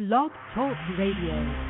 Blog Talk Radio.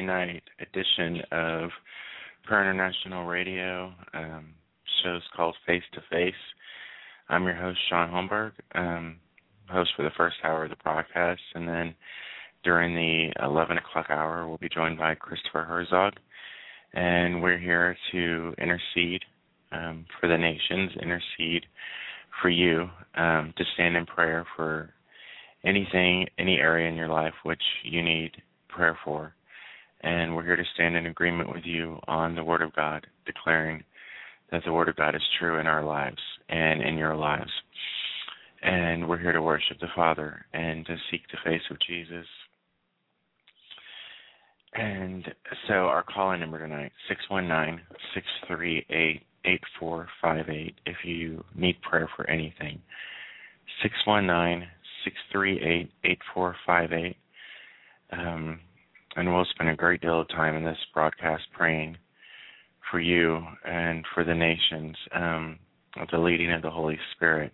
Night edition of Prayer International Radio. Um, show's called Face to Face. I'm your host, Shaun Holmberg, um, host for the first hour of the broadcast, and then during the 11 o'clock hour, we'll be joined by Christopher Herzog, and we're here to intercede um, for the nations, intercede for you, um, to stand in prayer for anything, any area in your life which you need prayer for and we're here to stand in agreement with you on the Word of God, declaring that the Word of God is true in our lives and in your lives. And we're here to worship the Father and to seek the face of Jesus. And so our call in number tonight, 619 638 8458, if you need prayer for anything. 619 638 8458. Um, and we'll spend a great deal of time in this broadcast praying for you and for the nations um, with the leading of the Holy Spirit.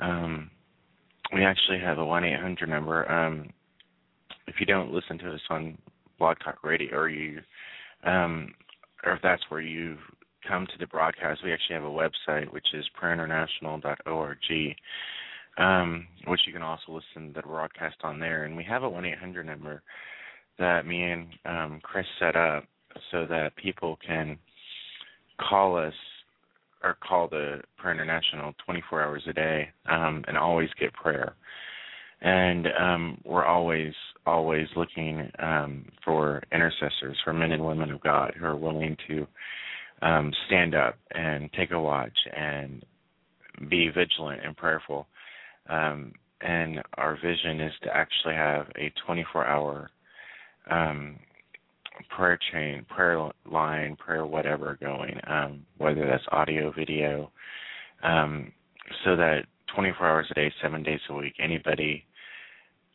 Um, we actually have a 1 800 number. Um, if you don't listen to us on Blog Talk Radio, or you, um, or if that's where you come to the broadcast, we actually have a website which is prayerinternational.org, um, which you can also listen to the broadcast on there. And we have a 1 800 number that me and um, Chris set up so that people can call us or call the Prayer International 24 hours a day um, and always get prayer. And um, we're always, always looking um, for intercessors, for men and women of God who are willing to um, stand up and take a watch and be vigilant and prayerful. Um, and our vision is to actually have a 24 hour um, prayer chain, prayer line, prayer whatever going, um, whether that's audio, video, um, so that 24 hours a day, seven days a week, anybody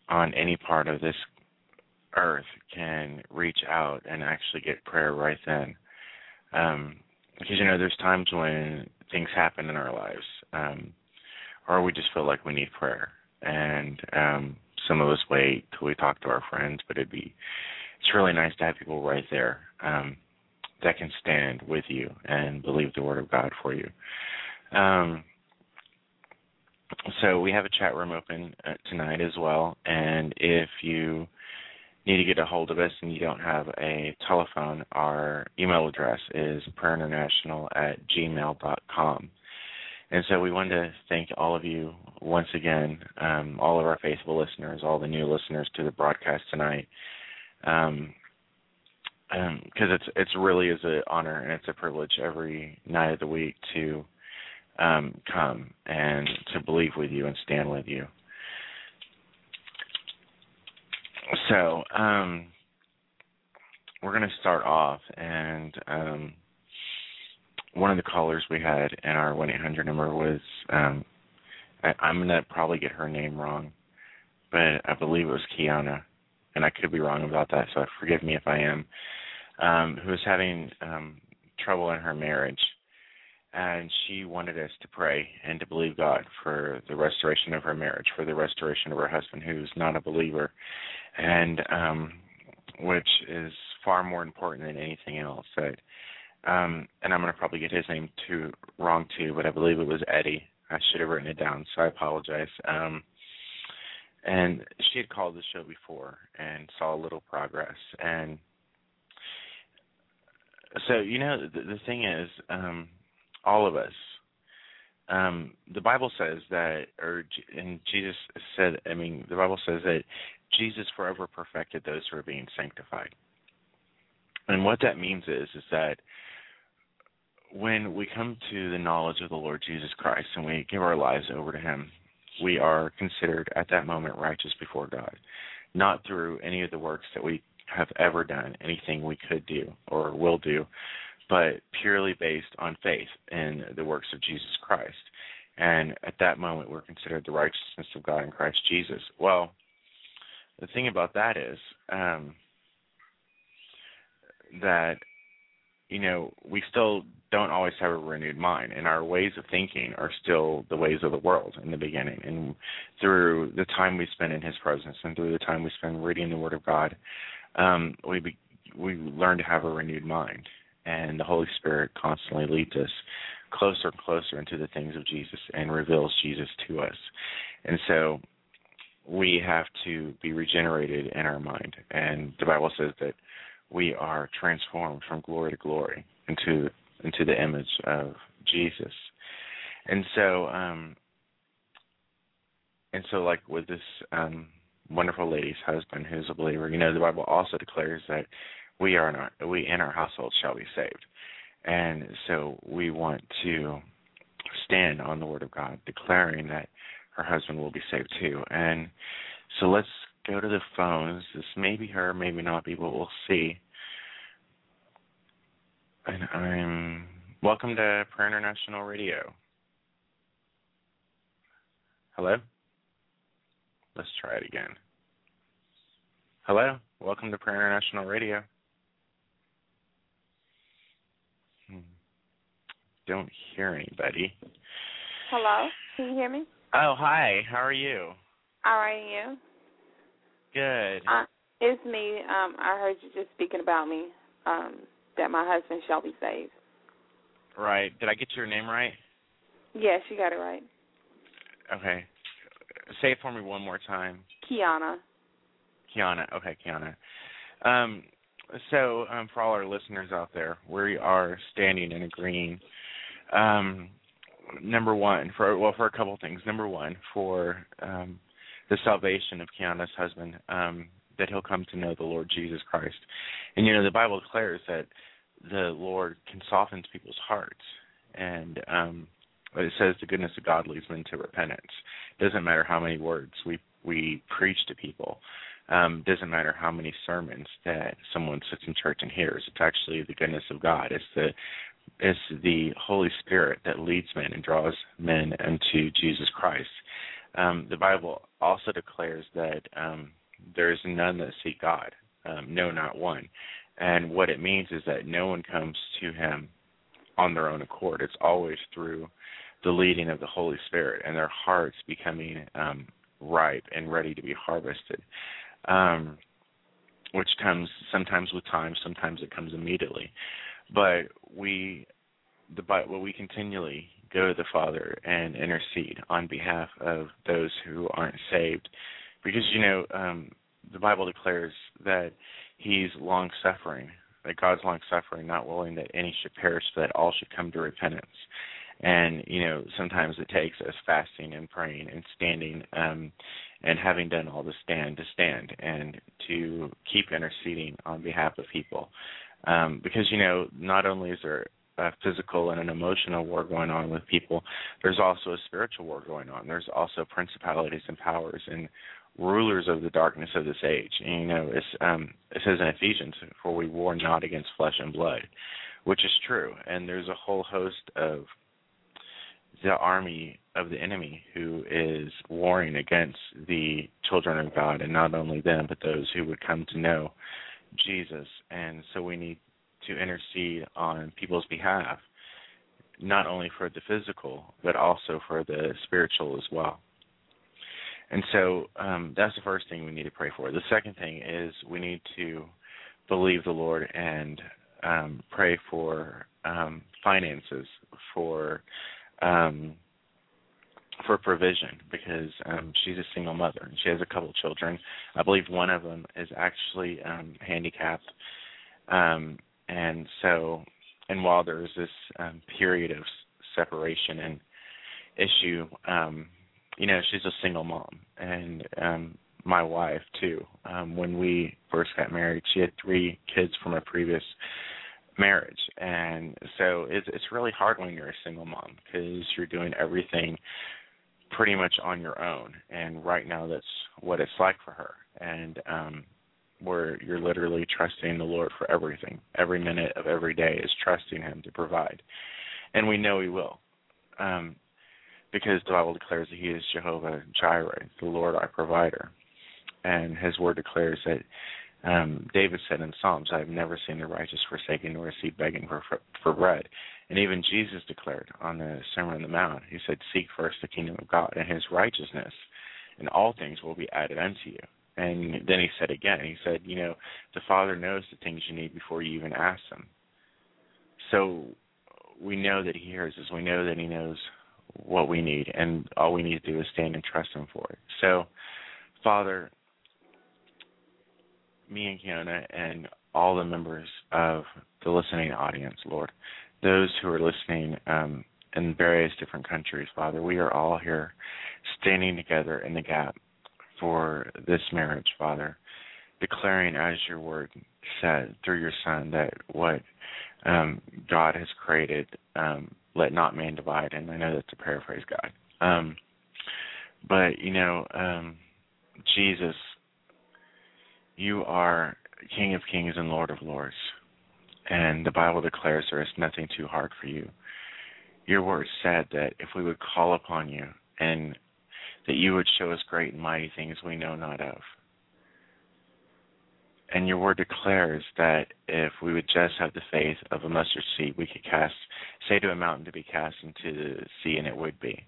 on any part of this earth can reach out and actually get prayer right then. Um, because you know, there's times when things happen in our lives, um, or we just feel like we need prayer, and um, some of us wait till we talk to our friends, but it'd be it's really nice to have people right there um, that can stand with you and believe the word of God for you. Um, so we have a chat room open uh, tonight as well, and if you need to get a hold of us and you don't have a telephone, our email address is prayerinternational at gmail.com. And so we want to thank all of you once again, um, all of our faithful listeners, all the new listeners to the broadcast tonight um, because um, it's it's really is an honor and it's a privilege every night of the week to um, come and to believe with you and stand with you. So um, we're going to start off, and um, one of the callers we had in our one eight hundred number was um, I, I'm going to probably get her name wrong, but I believe it was Kiana and I could be wrong about that, so forgive me if I am, um, who was having um, trouble in her marriage. And she wanted us to pray and to believe God for the restoration of her marriage, for the restoration of her husband, who's not a believer, and um, which is far more important than anything else. That, um, and I'm going to probably get his name too wrong too, but I believe it was Eddie. I should have written it down, so I apologize. Um, and she had called the show before and saw a little progress and so you know the, the thing is um all of us um the bible says that or and jesus said i mean the bible says that jesus forever perfected those who are being sanctified and what that means is is that when we come to the knowledge of the lord jesus christ and we give our lives over to him we are considered at that moment righteous before God, not through any of the works that we have ever done, anything we could do or will do, but purely based on faith in the works of Jesus Christ. And at that moment, we're considered the righteousness of God in Christ Jesus. Well, the thing about that is um, that you know, we still don't always have a renewed mind, and our ways of thinking are still the ways of the world in the beginning. And through the time we spend in His presence, and through the time we spend reading the Word of God, um, we be, we learn to have a renewed mind, and the Holy Spirit constantly leads us closer and closer into the things of Jesus and reveals Jesus to us. And so we have to be regenerated in our mind, and the Bible says that we are transformed from glory to glory into into the image of Jesus. And so um and so like with this um wonderful lady's husband who's a believer, you know, the Bible also declares that we are in our we in our household shall be saved. And so we want to stand on the word of God, declaring that her husband will be saved too. And so let's go to the phones. This may be her, maybe not be, but we'll see. And I'm welcome to Prayer International Radio. Hello? Let's try it again. Hello? Welcome to Prayer International Radio. Hmm. Don't hear anybody. Hello? Can you hear me? Oh, hi. How are you? All right, you? Good. Uh, it's me. Um, I heard you just speaking about me. Um, that my husband shall be saved. Right. Did I get your name right? Yes, you got it right. Okay. Say it for me one more time. Kiana. Kiana. Okay, Kiana. Um, so, um, for all our listeners out there, we are standing and agreeing. Um, number one, for well, for a couple things. Number one, for um, the salvation of Kiana's husband, um, that he'll come to know the Lord Jesus Christ. And you know, the Bible declares that the Lord can soften people's hearts, and um, it says the goodness of God leads men to repentance. It doesn't matter how many words we we preach to people. Um, doesn't matter how many sermons that someone sits in church and hears. It's actually the goodness of God. It's the it's the Holy Spirit that leads men and draws men unto Jesus Christ. Um, the Bible also declares that um, there is none that seek God, um, no, not one. And what it means is that no one comes to Him on their own accord. It's always through the leading of the Holy Spirit and their hearts becoming um, ripe and ready to be harvested, um, which comes sometimes with time, sometimes it comes immediately. But we, the Bible, we continually go to the Father and intercede on behalf of those who aren't saved, because you know um, the Bible declares that He's long suffering, that God's long suffering, not willing that any should perish, but that all should come to repentance. And you know, sometimes it takes us fasting and praying and standing, um, and having done all the stand to stand and to keep interceding on behalf of people, um, because you know, not only is there a physical and an emotional war going on with people, there's also a spiritual war going on. There's also principalities and powers and rulers of the darkness of this age. And, you know, it's, um, it says in Ephesians, "For we war not against flesh and blood," which is true. And there's a whole host of the army of the enemy who is warring against the children of God, and not only them, but those who would come to know Jesus. And so we need to intercede on people's behalf, not only for the physical, but also for the spiritual as well. And so um, that's the first thing we need to pray for. The second thing is we need to believe the Lord and um, pray for um, finances, for um, for provision, because um, she's a single mother and she has a couple children. I believe one of them is actually um, handicapped, and so and while there's this um, period of separation and issue. Um, you know, she's a single mom, and um, my wife too. Um, when we first got married, she had three kids from a previous marriage, and so it's it's really hard when you're a single mom because you're doing everything pretty much on your own. And right now, that's what it's like for her, and um, where you're literally trusting the Lord for everything. Every minute of every day is trusting Him to provide, and we know He will. Um, because the Bible declares that He is Jehovah Jireh, the Lord our provider, and His Word declares that um, David said in Psalms, "I have never seen the righteous forsaken nor seed begging for, for for bread." And even Jesus declared on the Sermon on the Mount, He said, "Seek first the kingdom of God and His righteousness, and all things will be added unto you." And then He said again, He said, "You know, the Father knows the things you need before you even ask Him." So we know that He hears us. We know that He knows what we need, and all we need to do is stand and trust Him for it. So, Father, me and Kiana and all the members of the listening audience, Lord, those who are listening um, in various different countries, Father, we are all here standing together in the gap for this marriage, Father, declaring as your word said through your Son that what um, God has created. Um, let not man divide, and I know that's a paraphrase, God. Um, but you know, um, Jesus, you are King of Kings and Lord of Lords, and the Bible declares there is nothing too hard for you. Your word said that if we would call upon you, and that you would show us great and mighty things we know not of. And your word declares that if we would just have the faith of a mustard seed, we could cast, say to a mountain to be cast into the sea, and it would be.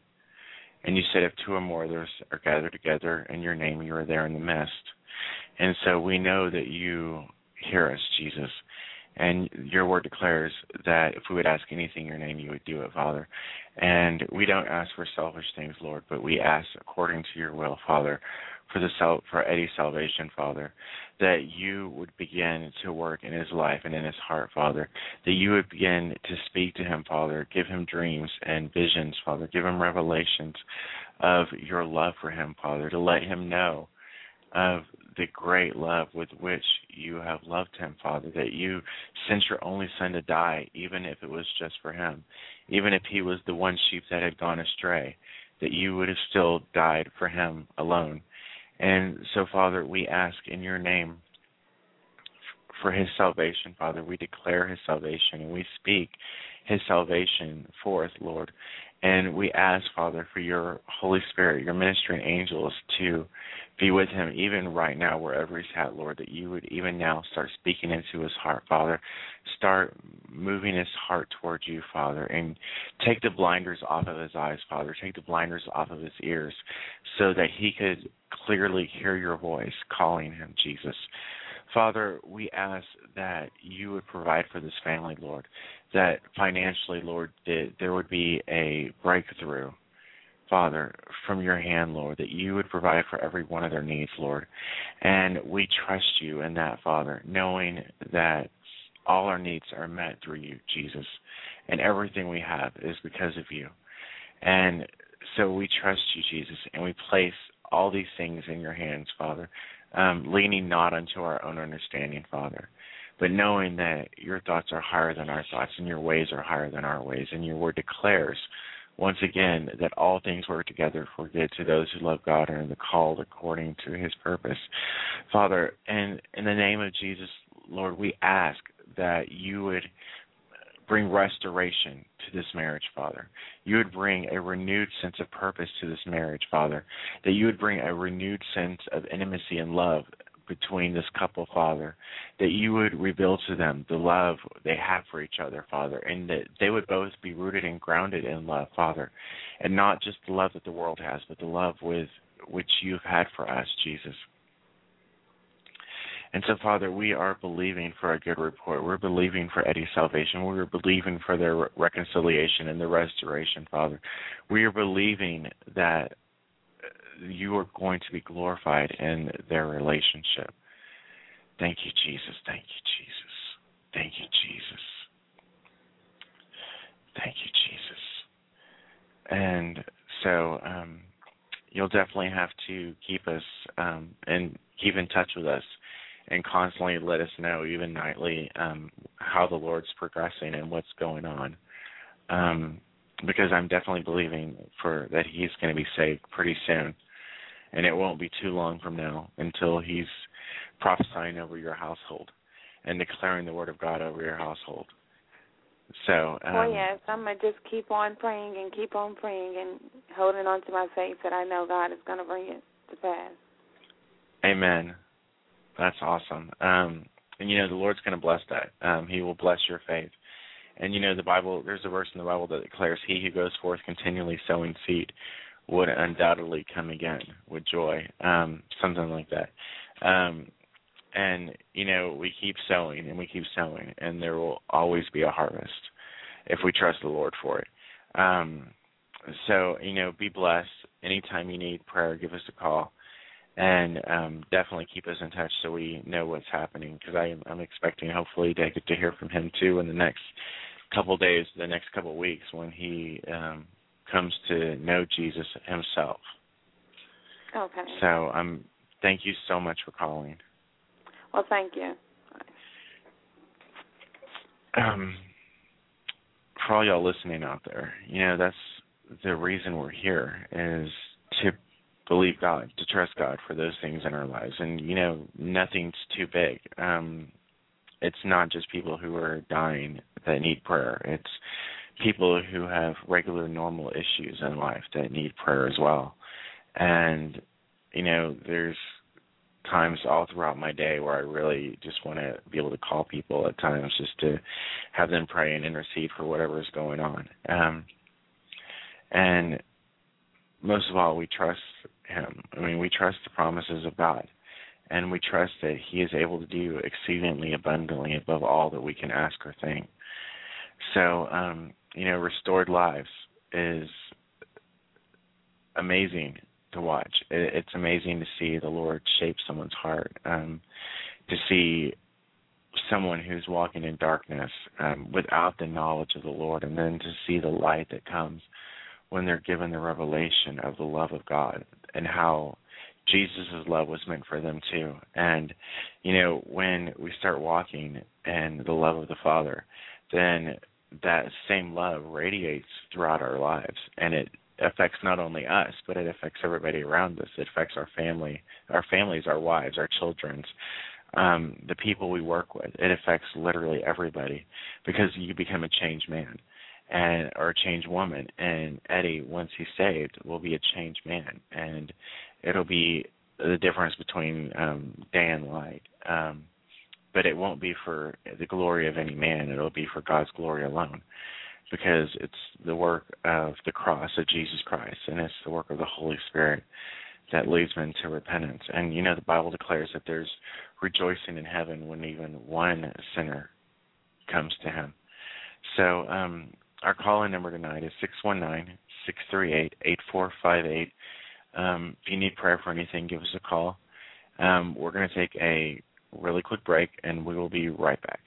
And you said, if two or more others are gathered together in your name, you are there in the midst. And so we know that you hear us, Jesus. And your word declares that if we would ask anything in your name, you would do it, Father. And we don't ask for selfish things, Lord, but we ask according to your will, Father, for the for Eddie's salvation, Father, that you would begin to work in his life and in his heart, Father, that you would begin to speak to him, Father, give him dreams and visions, Father, give him revelations of your love for him, Father, to let him know of the great love with which you have loved him, Father, that you sent your only son to die, even if it was just for him, even if he was the one sheep that had gone astray, that you would have still died for him alone. And so, Father, we ask in your name for his salvation, Father. We declare his salvation and we speak his salvation forth, Lord. And we ask, Father, for your Holy Spirit, your ministering angels to be with him even right now, wherever he's at, Lord, that you would even now start speaking into his heart, Father. Start moving his heart towards you, Father, and take the blinders off of his eyes, Father. Take the blinders off of his ears so that he could clearly hear your voice calling him, Jesus. Father, we ask that you would provide for this family, Lord, that financially, Lord, that there would be a breakthrough, Father, from your hand, Lord, that you would provide for every one of their needs, Lord. And we trust you in that, Father, knowing that all our needs are met through you, Jesus. And everything we have is because of you. And so we trust you, Jesus, and we place all these things in your hands, Father um, leaning not unto our own understanding, Father, but knowing that your thoughts are higher than our thoughts and your ways are higher than our ways. And your word declares, once again, that all things work together for good to those who love God and are called according to his purpose. Father, and in the name of Jesus, Lord, we ask that you would bring restoration to this marriage, Father. You would bring a renewed sense of purpose to this marriage, Father. That you would bring a renewed sense of intimacy and love between this couple, Father. That you would reveal to them the love they have for each other, Father, and that they would both be rooted and grounded in love, Father. And not just the love that the world has, but the love with which you've had for us, Jesus. And so, Father, we are believing for a good report. We're believing for Eddie's salvation. We're believing for their reconciliation and the restoration, Father. We are believing that you are going to be glorified in their relationship. Thank you, Jesus. Thank you, Jesus. Thank you, Jesus. Thank you, Jesus. And so um, you'll definitely have to keep us um, and keep in touch with us and constantly let us know, even nightly, um, how the Lord's progressing and what's going on. Um, because I'm definitely believing for that He's going to be saved pretty soon, and it won't be too long from now until He's prophesying over your household and declaring the word of God over your household. So, um, oh yes, I'm gonna just keep on praying and keep on praying and holding on to my faith that I know God is gonna bring it to pass. Amen. That's awesome. Um, and you know the Lord's going to bless that. Um, he will bless your faith. And you know the Bible. There's a verse in the Bible that declares, "He who goes forth continually sowing seed would undoubtedly come again with joy." Um, something like that. Um, and you know we keep sowing and we keep sowing, and there will always be a harvest if we trust the Lord for it. Um, so you know, be blessed. Anytime you need prayer, give us a call and um, definitely keep us in touch so we know what's happening because I'm expecting hopefully to get to hear from him too in the next couple days, the next couple weeks when he um, comes to know Jesus himself. Okay. So um, thank you so much for calling. Well, thank you. um, for all y'all listening out there, you know that's the reason we're here is to believe God, to trust God for those things in our lives, and you know nothing's too big. Um, it's not just people who are dying that need prayer. It's people who have regular normal issues in life that need prayer as well. And you know, there's times all throughout my day where I really just want to be able to call people at times just to have them pray and intercede for whatever is going on. Um, and most of all, we trust Him. I mean, we trust the promises of God, and we trust that He is able to do exceedingly abundantly above all that we can ask or think. So, um, you know, restored lives is amazing to watch. It's amazing to see the Lord shape someone's heart, um, to see someone who's walking in darkness um, without the knowledge of the Lord, and then to see the light that comes when they're given the revelation of the love of God and how Jesus' love was meant for them too. And, you know, when we start walking in the love of the Father, then that same love radiates throughout our lives and it affects not only us, but it affects everybody around us. It affects our family, our families, our wives, our children's, um, the people we work with. It affects literally everybody because you become a changed man and or a changed woman. And Eddie, once he's saved, will be a changed man, and it'll be the difference between um, day and light. Um, but it won't be for the glory of any man. It'll be for God's glory alone because it's the work of the cross of Jesus Christ and it's the work of the Holy Spirit that leads men to repentance. And you know the Bible declares that there's rejoicing in heaven when even one sinner comes to him. So um our call in number tonight is six one nine six three eight eight four five eight. Um, if you need prayer for anything, give us a call. Um, we're going to take a really quick break and we will be right back.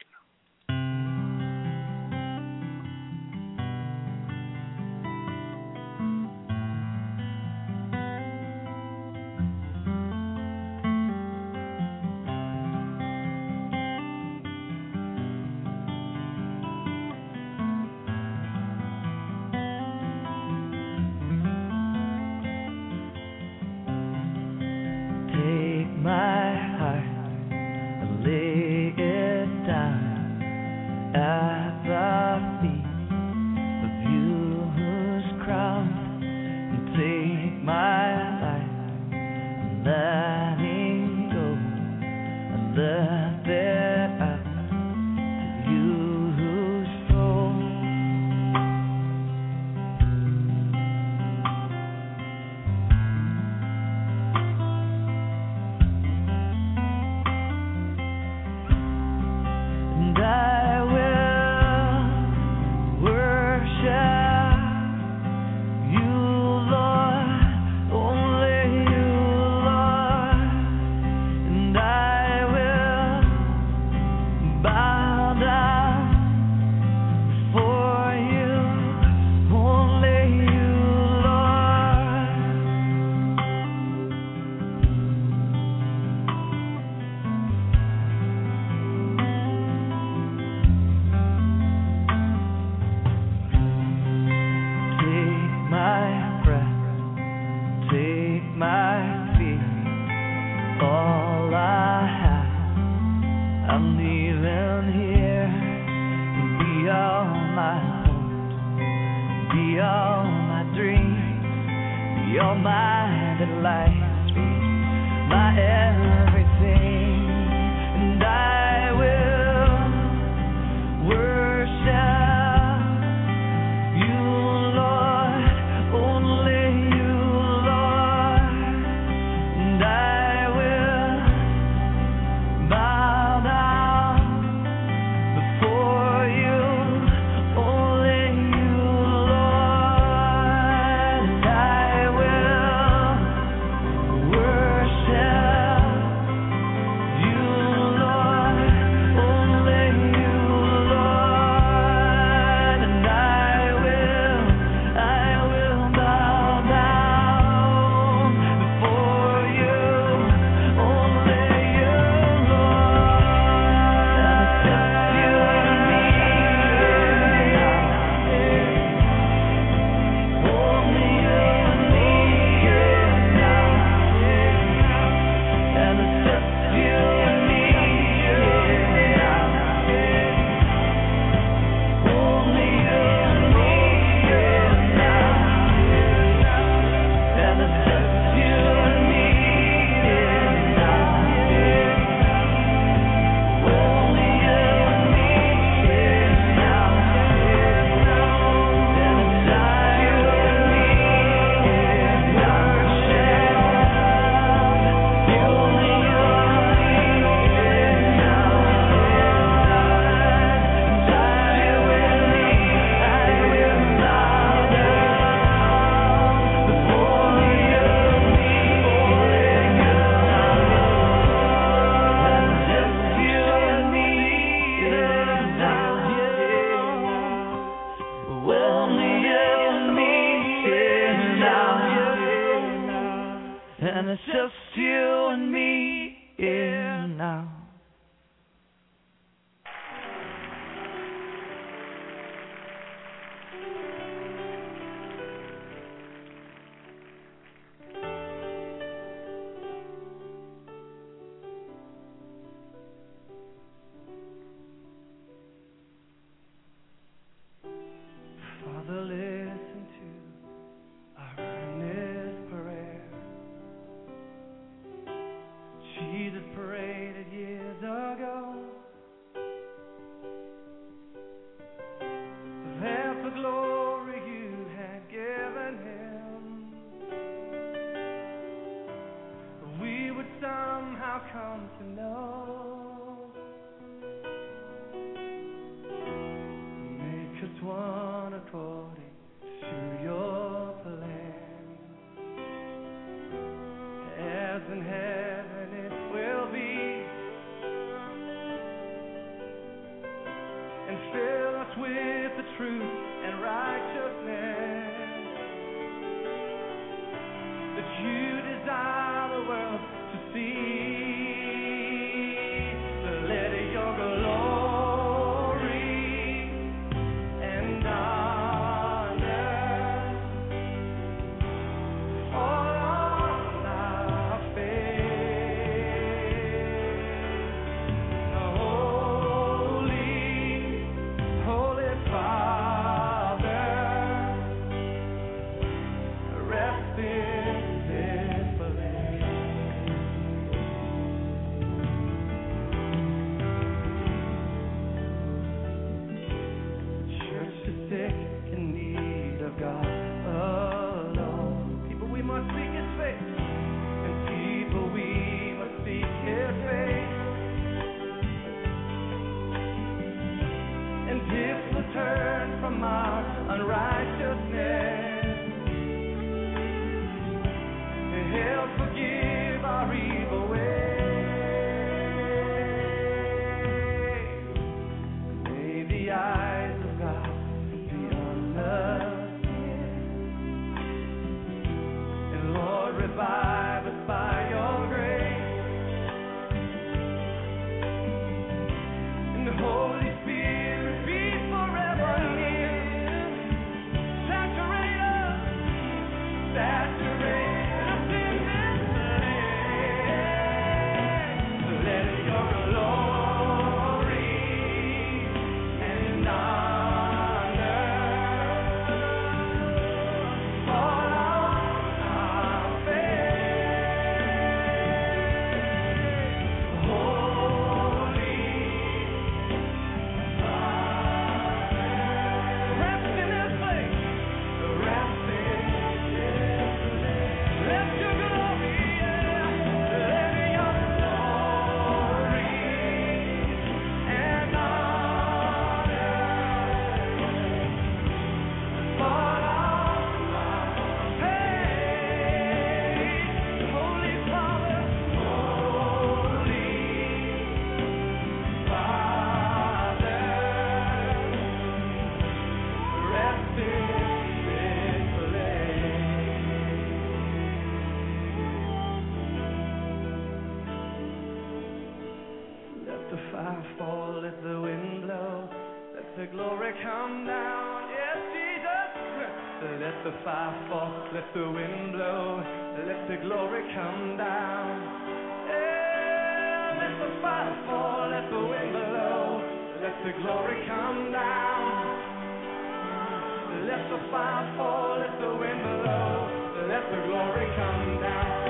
Let the fire fall, let the wind blow, let the glory come down.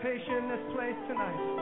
Habitation in this place tonight.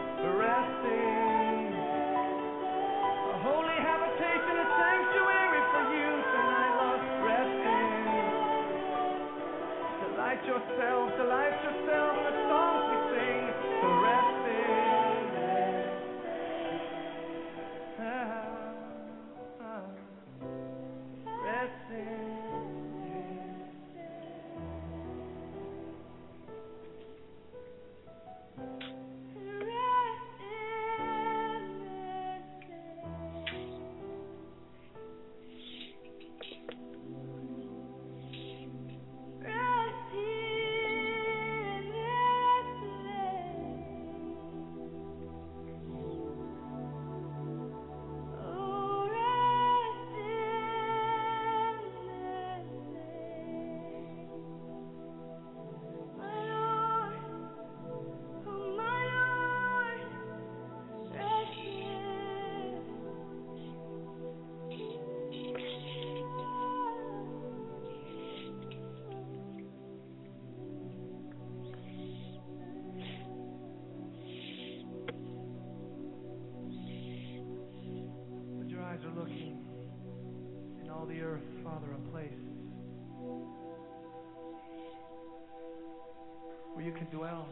You can dwell.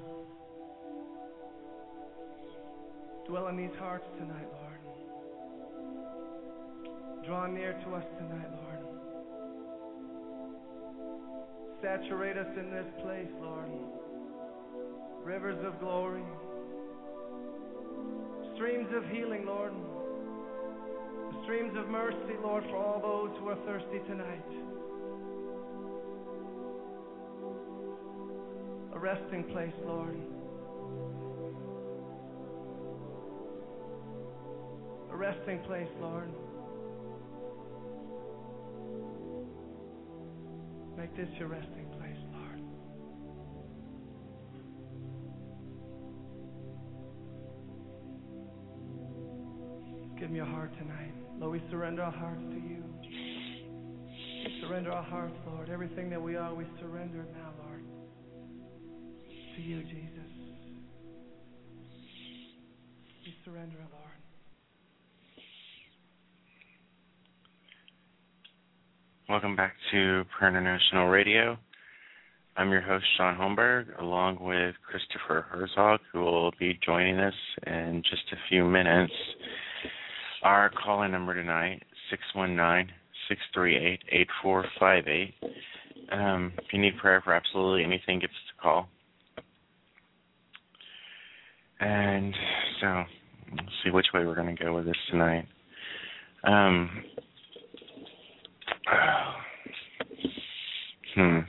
Dwell in these hearts tonight, Lord. Draw near to us tonight, Lord. Saturate us in this place, Lord. Rivers of glory, streams of healing, Lord streams of mercy, Lord, for all those who are thirsty tonight. Resting place, Lord. A resting place, Lord. Make this your resting place, Lord. Give me your heart tonight. Lord, we surrender our hearts to you. We surrender our hearts, Lord. Everything that we are, we surrender now, Lord. You, Jesus. We surrender Lord. Welcome back to Prayer International Radio. I'm your host, Shaun Holmberg, along with Christopher Herzog, who will be joining us in just a few minutes. Our call-in number tonight, 619-638-8458. Um, if you need prayer for absolutely anything, give us a call. And so, we'll see which way we're going to go with this tonight. Um, hmm.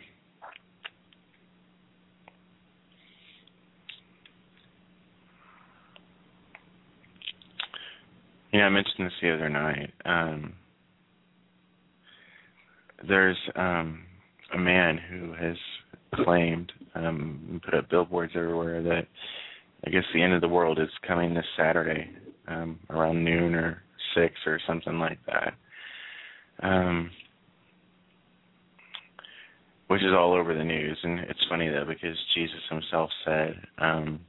You know, I mentioned this the other night. Um, there's um, a man who has claimed, um, put up billboards everywhere that I guess the end of the world is coming this Saturday um, around noon or six or something like that. Um, which is all over the news, and it's funny though because Jesus Himself said um,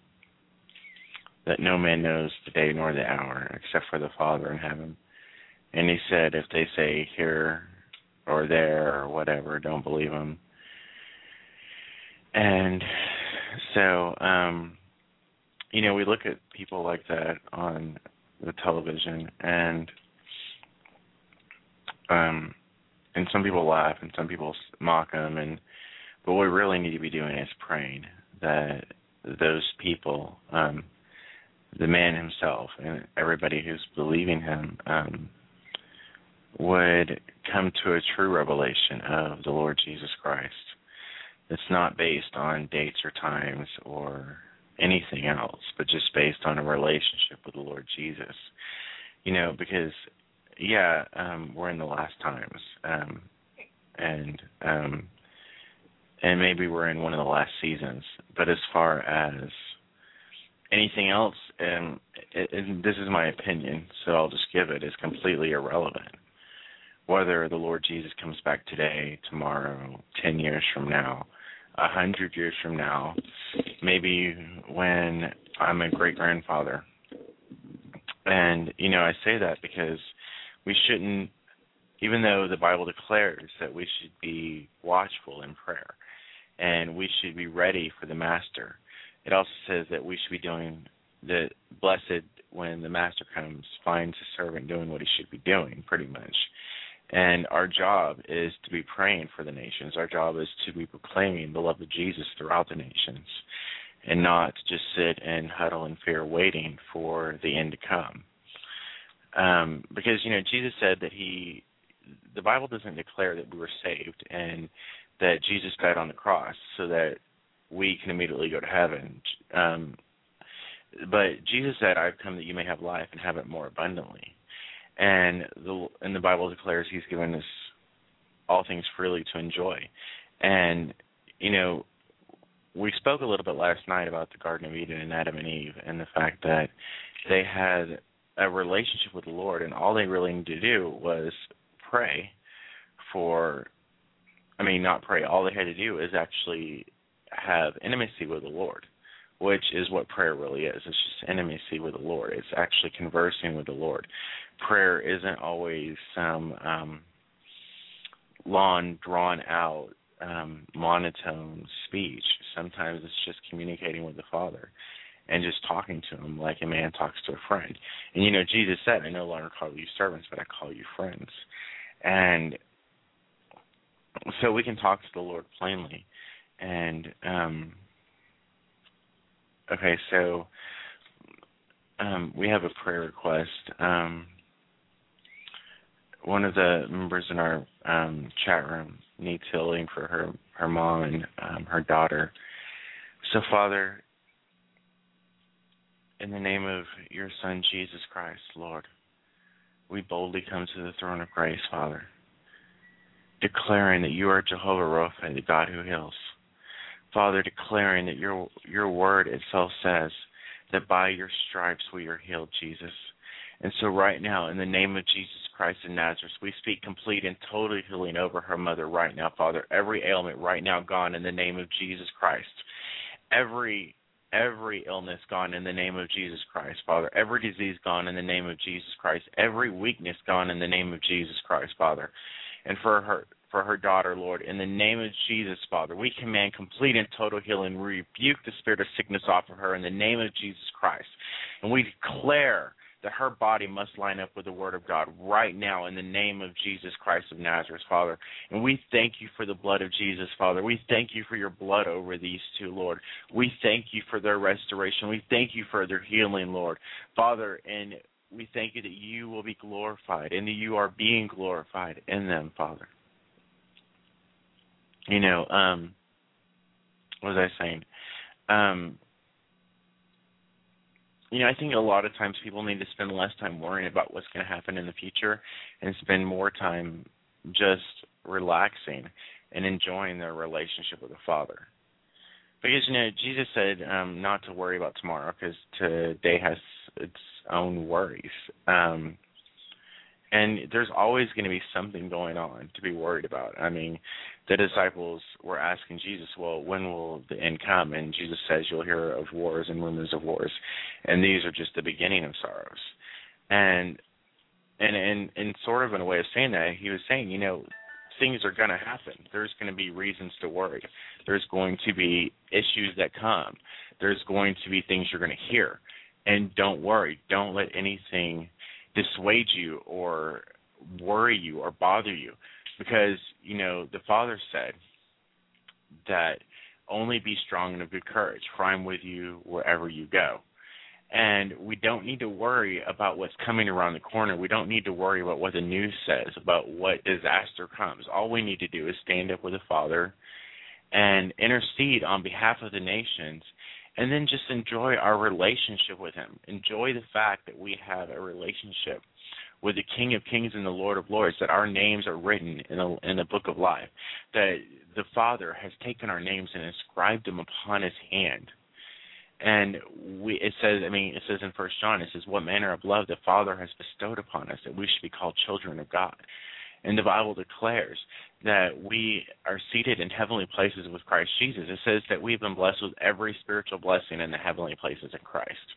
that no man knows the day nor the hour except for the Father in heaven. And He said, if they say here or there or whatever, don't believe them. And so, um, you know, we look at people like that on the television, and um, and some people laugh and some people mock them, and but what we really need to be doing is praying that those people, um, the man himself, and everybody who's believing him, um, would come to a true revelation of the Lord Jesus Christ. It's not based on dates or times or anything else, but just based on a relationship with the Lord Jesus. You know, because yeah, um, we're in the last times, um, and um, and maybe we're in one of the last seasons. But as far as anything else, and, and this is my opinion, so I'll just give it, is completely irrelevant. Whether the Lord Jesus comes back today, tomorrow, ten years from now, a hundred years from now, maybe when I'm a great grandfather. And, you know, I say that because we shouldn't, even though the Bible declares that we should be watchful in prayer and we should be ready for the Master, it also says that we should be doing the blessed when the Master comes, finds a servant doing what he should be doing, pretty much. And our job is to be praying for the nations. Our job is to be proclaiming the love of Jesus throughout the nations and not just sit and huddle in fear waiting for the end to come. Um, because, you know, Jesus said that he, the Bible doesn't declare that we were saved and that Jesus died on the cross so that we can immediately go to heaven. Um, but Jesus said, I've come that you may have life and have it more abundantly and the and the Bible declares He's given us all things freely to enjoy. And you know, we spoke a little bit last night about the Garden of Eden and Adam and Eve, and the fact that they had a relationship with the Lord, and all they really needed to do was pray for. I mean, not pray. All they had to do is actually have intimacy with the Lord, which is what prayer really is. It's just intimacy with the Lord. It's actually conversing with the Lord prayer isn't always some um, long, drawn out, um, monotone speech. Sometimes it's just communicating with the Father and just talking to him like a man talks to a friend. And you know, Jesus said, I no longer call you servants, but I call you friends. And so we can talk to the Lord plainly. And um okay, so um we have a prayer request. Um one of the members in our um, chat room needs healing for her her mom and um, her daughter. So, Father, in the name of your Son Jesus Christ, Lord, we boldly come to the throne of grace, Father, declaring that you are Jehovah Rapha, the God who heals. Father, declaring that your your word itself says that by your stripes we are healed, Jesus. And so, right now, in the name of Jesus Christ of Nazareth, we speak complete and total healing over her mother right now, Father. Every ailment right now gone in the name of Jesus Christ. Every every illness gone in the name of Jesus Christ, Father. Every disease gone in the name of Jesus Christ. Every weakness gone in the name of Jesus Christ, Father. And for her for her daughter, Lord, in the name of Jesus, Father, we command complete and total healing. We rebuke the spirit of sickness off of her in the name of Jesus Christ. And we declare that her body must line up with the Word of God right now in the name of Jesus Christ of Nazareth, Father. And we thank you for the blood of Jesus, Father. We thank you for your blood over these two, Lord. We thank you for their restoration. We thank you for their healing, Lord. Father, and we thank you that you will be glorified and that you are being glorified in them, Father. You know, um, what was I saying? Um, you know, I think a lot of times people need to spend less time worrying about what's going to happen in the future and spend more time just relaxing and enjoying their relationship with the Father. Because you know, Jesus said um, not to worry about tomorrow because today has its own worries. Um, and there's always going to be something going on to be worried about. I mean, the disciples were asking Jesus, "Well, when will the end come?" And Jesus says, "You'll hear of wars and rumors of wars, and these are just the beginning of sorrows." And and and sort of in a way of saying that, he was saying, you know, things are going to happen. There's going to be reasons to worry. There's going to be issues that come. There's going to be things you're going to hear. And don't worry. Don't let anything dissuade you or worry you or bother you because you know the father said that only be strong and of good courage. For i'm with you wherever you go. And we don't need to worry about what's coming around the corner. We don't need to worry about what the news says about what disaster comes. All we need to do is stand up with the father and intercede on behalf of the nations and then just enjoy our relationship with him. Enjoy the fact that we have a relationship with the King of Kings and the Lord of Lords, that our names are written in the, in the book of life, that the Father has taken our names and inscribed them upon His hand. And we, it says, I mean, it says in First John, it says, "What manner of love the Father has bestowed upon us, that we should be called children of God." And the Bible declares that we are seated in heavenly places with Christ Jesus. It says that we've been blessed with every spiritual blessing in the heavenly places in Christ.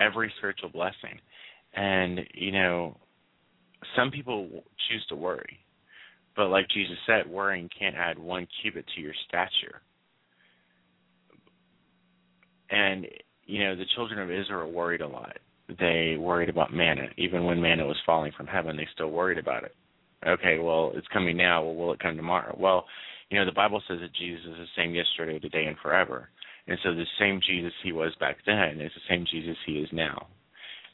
Every spiritual blessing. And, you know, some people choose to worry. But like Jesus said, worrying can't add one cubit to your stature. And, you know, the children of Israel worried a lot. They worried about manna. Even when manna was falling from heaven, they still worried about it. Okay, well, it's coming now. Well, will it come tomorrow? Well, you know, the Bible says that Jesus is the same yesterday, today, and forever. And so the same Jesus he was back then is the same Jesus he is now.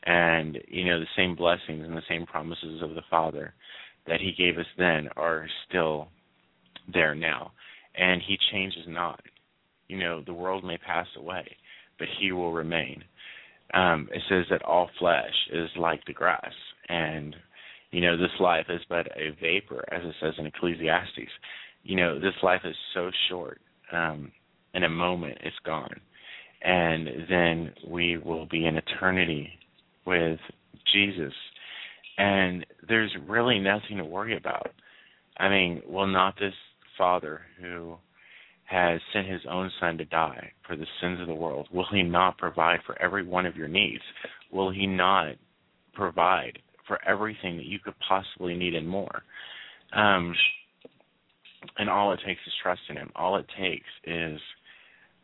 And, you know, the same blessings and the same promises of the Father that he gave us then are still there now. And he changes not. You know, the world may pass away, but he will remain. Um, it says that all flesh is like the grass, and you know this life is but a vapor, as it says in Ecclesiastes. You know this life is so short. Um, in a moment, it's gone, and then we will be in eternity with Jesus, and there's really nothing to worry about. I mean, will not this Father who has sent his own son to die for the sins of the world, will he not provide for every one of your needs? Will he not provide for everything that you could possibly need and more? Um, and all it takes is trust in him. All it takes is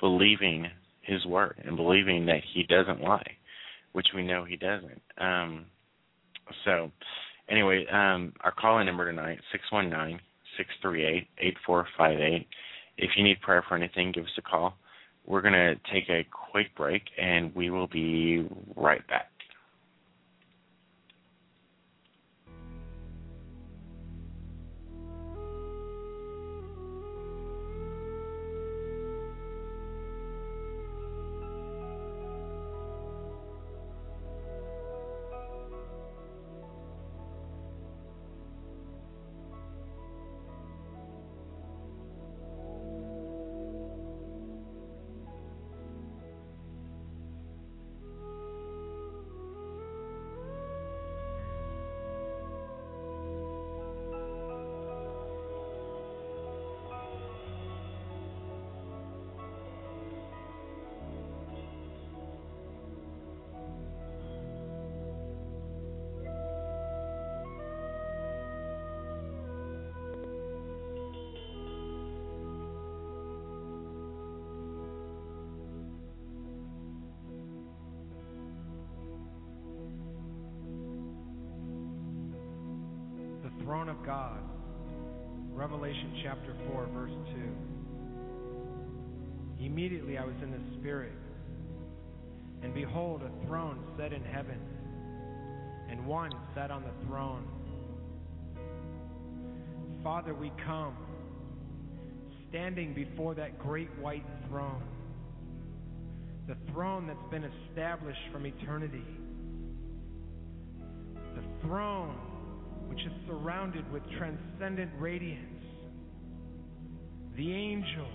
believing his word and believing that he doesn't lie, which we know he doesn't. Um, so, anyway, um, our call in number tonight, 619 638 8458 if you need prayer for anything, give us a call. We're going to take a quick break and we will be right back. Heaven, and one sat on the throne. Father, we come, standing before that great white throne, the throne that's been established from eternity, the throne which is surrounded with transcendent radiance. The angels,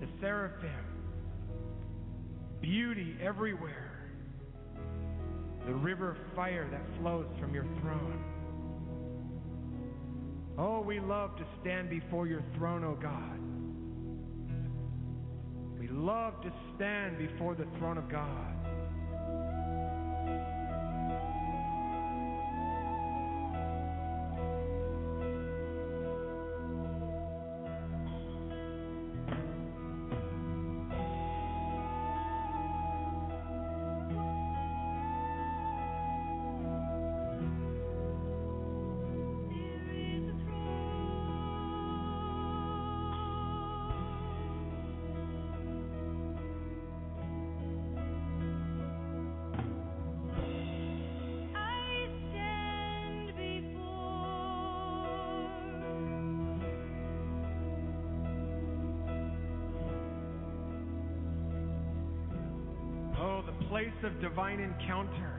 the seraphim, beauty everywhere. The river of fire that flows from your throne. Oh, we love to stand before your throne, O oh God. We love to stand before the throne of God. Place of divine encounter.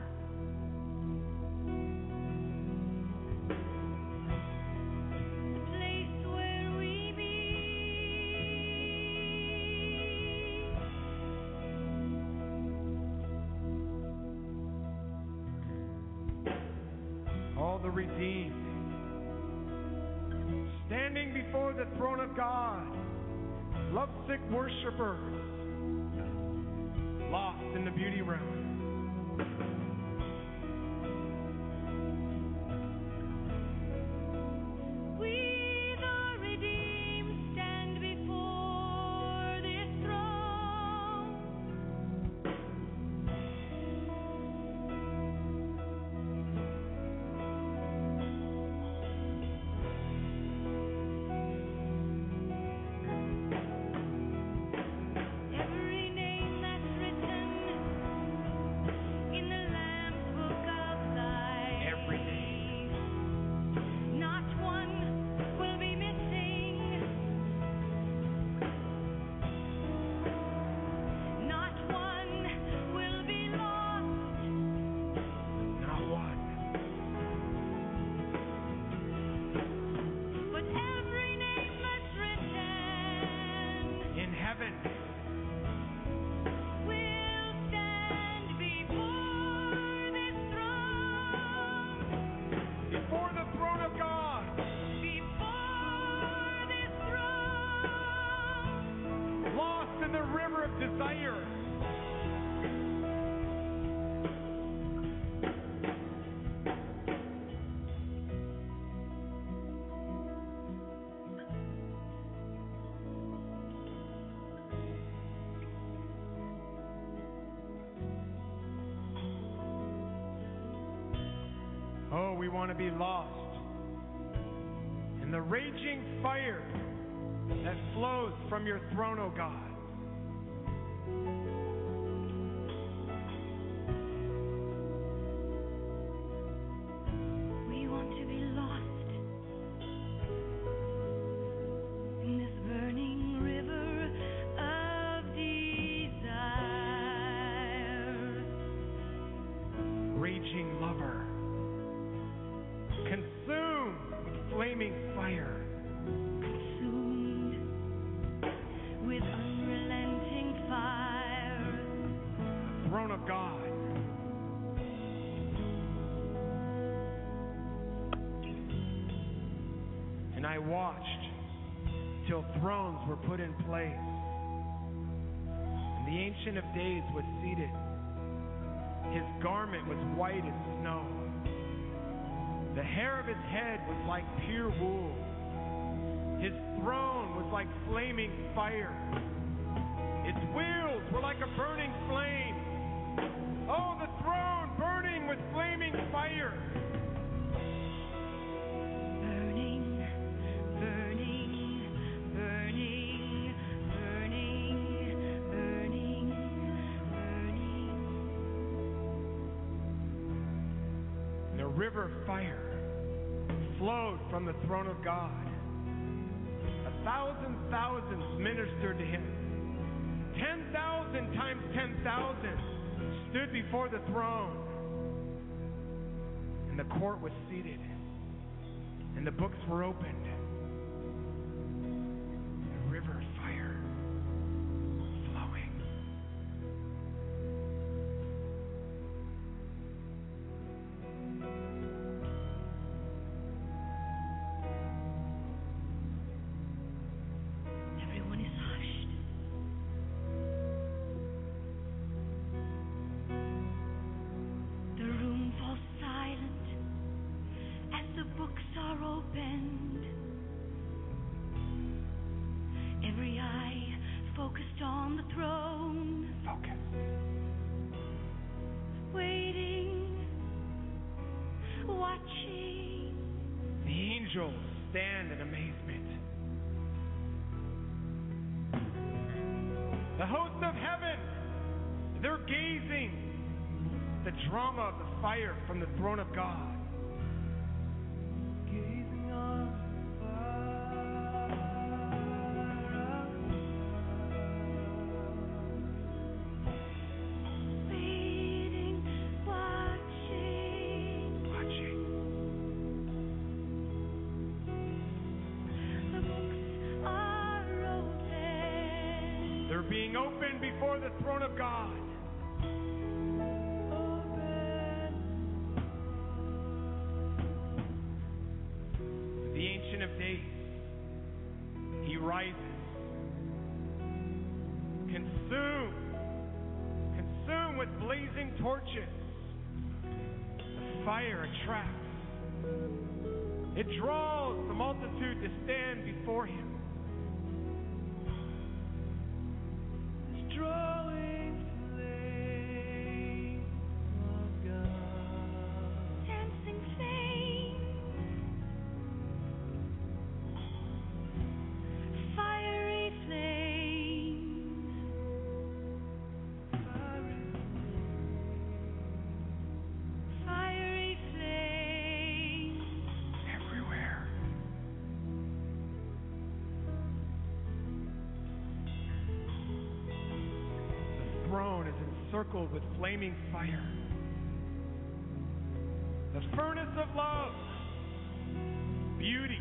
We want to be lost in the raging fire that flows from your throne, O God. Watched till thrones were put in place, and the Ancient of Days was seated. His garment was white as snow. The hair of his head was like pure wool. His throne was like flaming fire. Its wheels were like a burning flame. River of fire flowed from the throne of God. A thousand thousands ministered to him. Ten thousand times ten thousand stood before the throne. And the court was seated. And the books were opened. Draws the multitude to stand before him. Encircled with flaming fire. The furnace of love, beauty,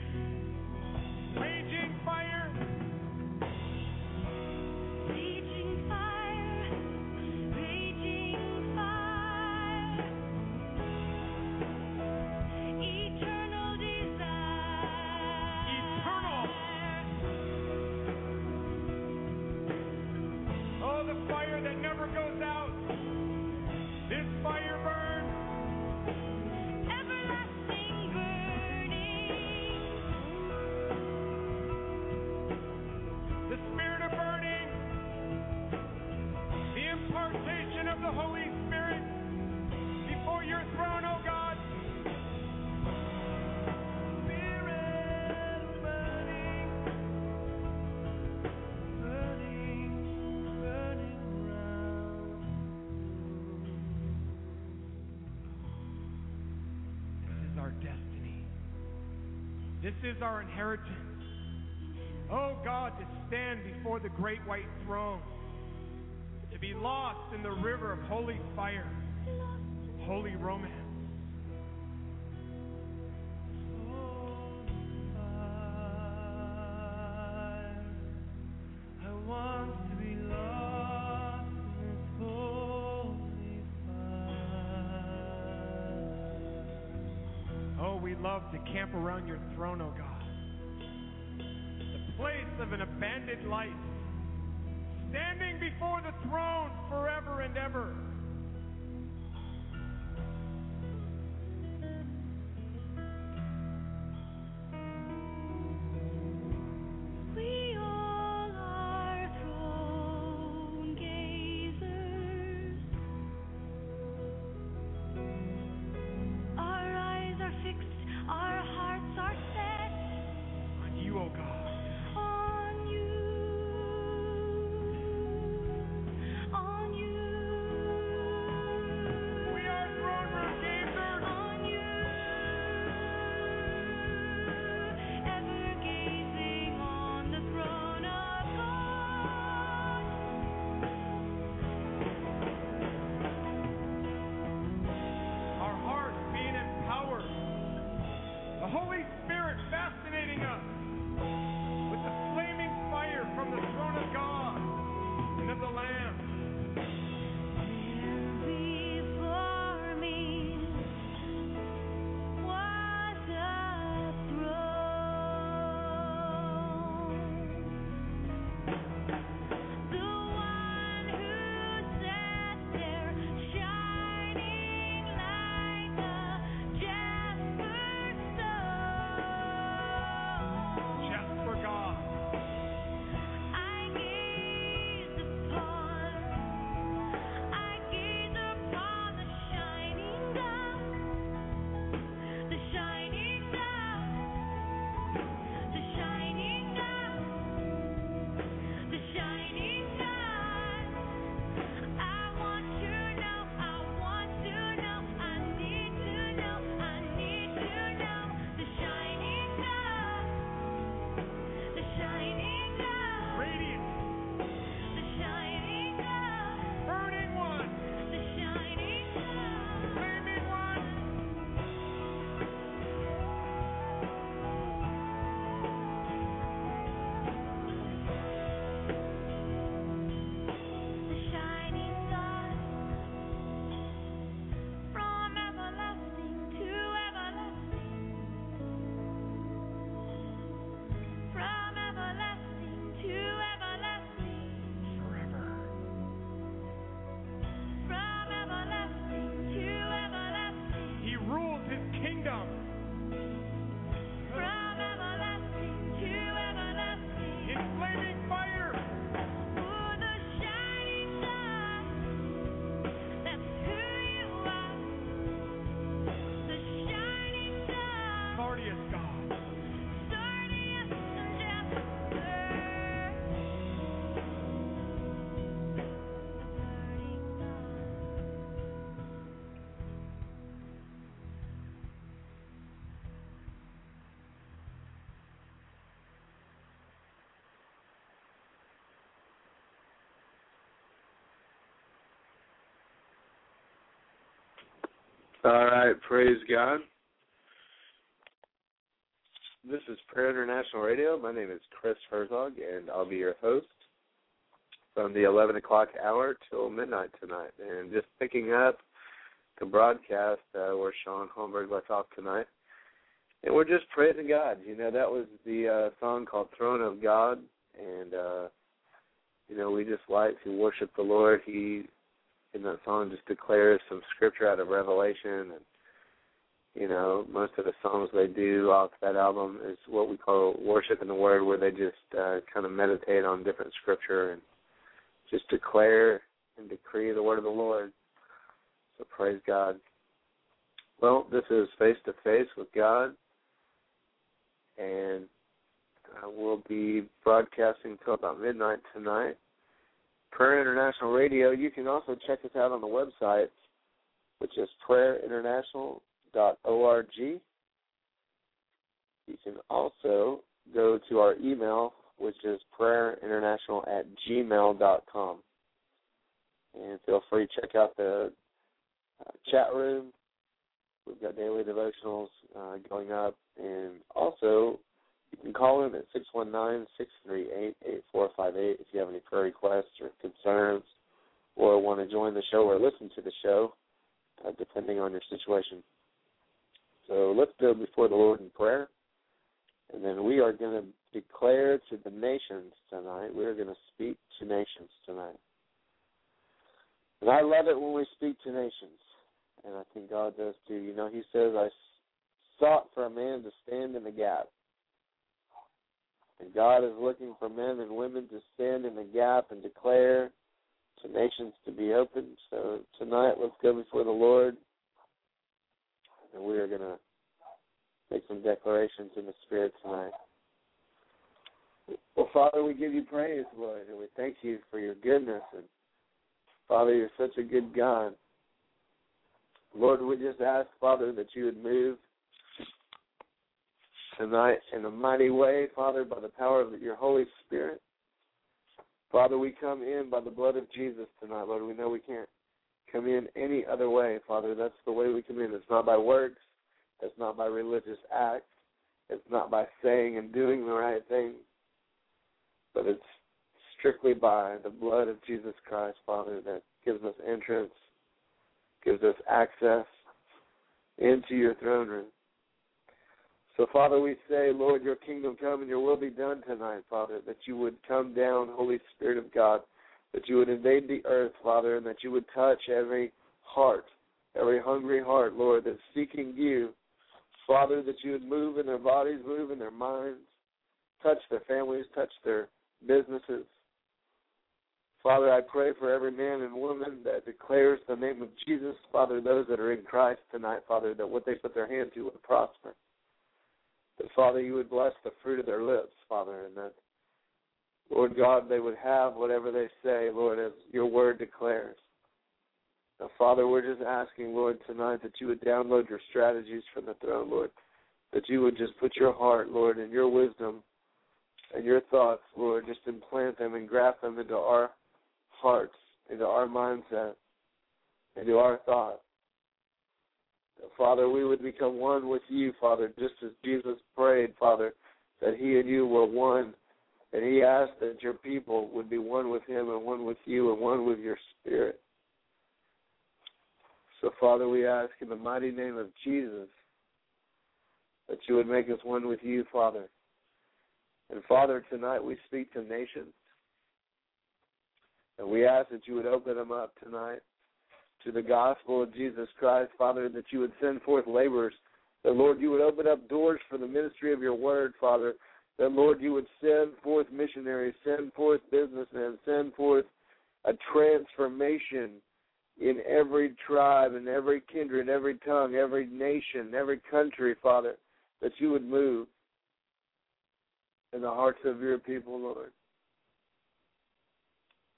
This is our inheritance. Oh God, to stand before the great white throne, to be lost in the river of holy fire, holy romance. Around your throne, oh God the place of an abandoned life, standing before the throne forever and ever. All right, praise God. This is Prayer International Radio. My name is Chris Herzog, and I'll be your host from the 11 o'clock hour till midnight tonight. And just picking up the broadcast uh, where Shaun Holmberg left off tonight. And we're just praising God. You know, that was the uh, song called Throne of God. And, uh, you know, we just like to worship the Lord. He, in that song, just declares some scripture out of Revelation. And, you know, most of the songs they do off that album is what we call worship in the Word, where they just uh, kind of meditate on different scripture and just declare and decree the word of the Lord. So praise God. Well, this is face to face with God, and uh, we'll be broadcasting till about midnight tonight. Prayer International Radio. You can also check us out on the website, which is prayerinternational.org. You can also go to our email, which is prayerinternational at gmail.com. And feel free to check out the uh, chat room. We've got daily devotionals uh, going up. And also, you can call in at 619 638 8458 if you have any prayer requests or concerns or want to join the show or listen to the show, uh, depending on your situation. So let's go before the Lord in prayer. And then we are going to declare to the nations tonight. We are going to speak to nations tonight. And I love it when we speak to nations. And I think God does too. You know, He says, I sought for a man to stand in the gap. And God is looking for men and women to stand in the gap and declare to nations to be open. So tonight, let's go before the Lord. And we are going to make some declarations in the Spirit tonight. Well, Father, we give you praise, Lord, and we thank you for your goodness. And Father, you're such a good God. Lord, we just ask, Father, that you would move tonight in a mighty way, Father, by the power of your Holy Spirit. Father, we come in by the blood of Jesus tonight, Lord. We know we can't come in any other way, Father. That's the way we come in. It's not by works. It's not by religious acts. It's not by saying and doing the right thing. But it's strictly by the blood of Jesus Christ, Father, that gives us entrance, gives us access into your throne room. So, Father, we say, Lord, your kingdom come and your will be done tonight, Father, that you would come down, Holy Spirit of God, that you would invade the earth, Father, and that you would touch every heart, every hungry heart, Lord, that's seeking you. Father, that you would move in their bodies, move in their minds, touch their families, touch their businesses. Father, I pray for every man and woman that declares the name of Jesus, Father, those that are in Christ tonight, Father, that what they put their hand to would prosper. That, Father, you would bless the fruit of their lips, Father, and that, Lord God, they would have whatever they say, Lord, as your word declares. Now, Father, we're just asking, Lord, tonight that you would download your strategies from the throne, Lord. That you would just put your heart, Lord, and your wisdom and your thoughts, Lord, just implant them and graft them into our hearts, into our mindset, into our thoughts. Father, we would become one with you, Father, just as Jesus prayed, Father, that he and you were one. And he asked that your people would be one with him and one with you and one with your spirit. So, Father, we ask in the mighty name of Jesus that you would make us one with you, Father. And, Father, tonight we speak to nations. And we ask that you would open them up tonight to the gospel of Jesus Christ, Father, that you would send forth laborers. That, Lord, you would open up doors for the ministry of your word, Father. That, Lord, you would send forth missionaries, send forth businessmen, send forth a transformation in every tribe, in every kindred, every tongue, every nation, every country, Father, that you would move in the hearts of your people, Lord.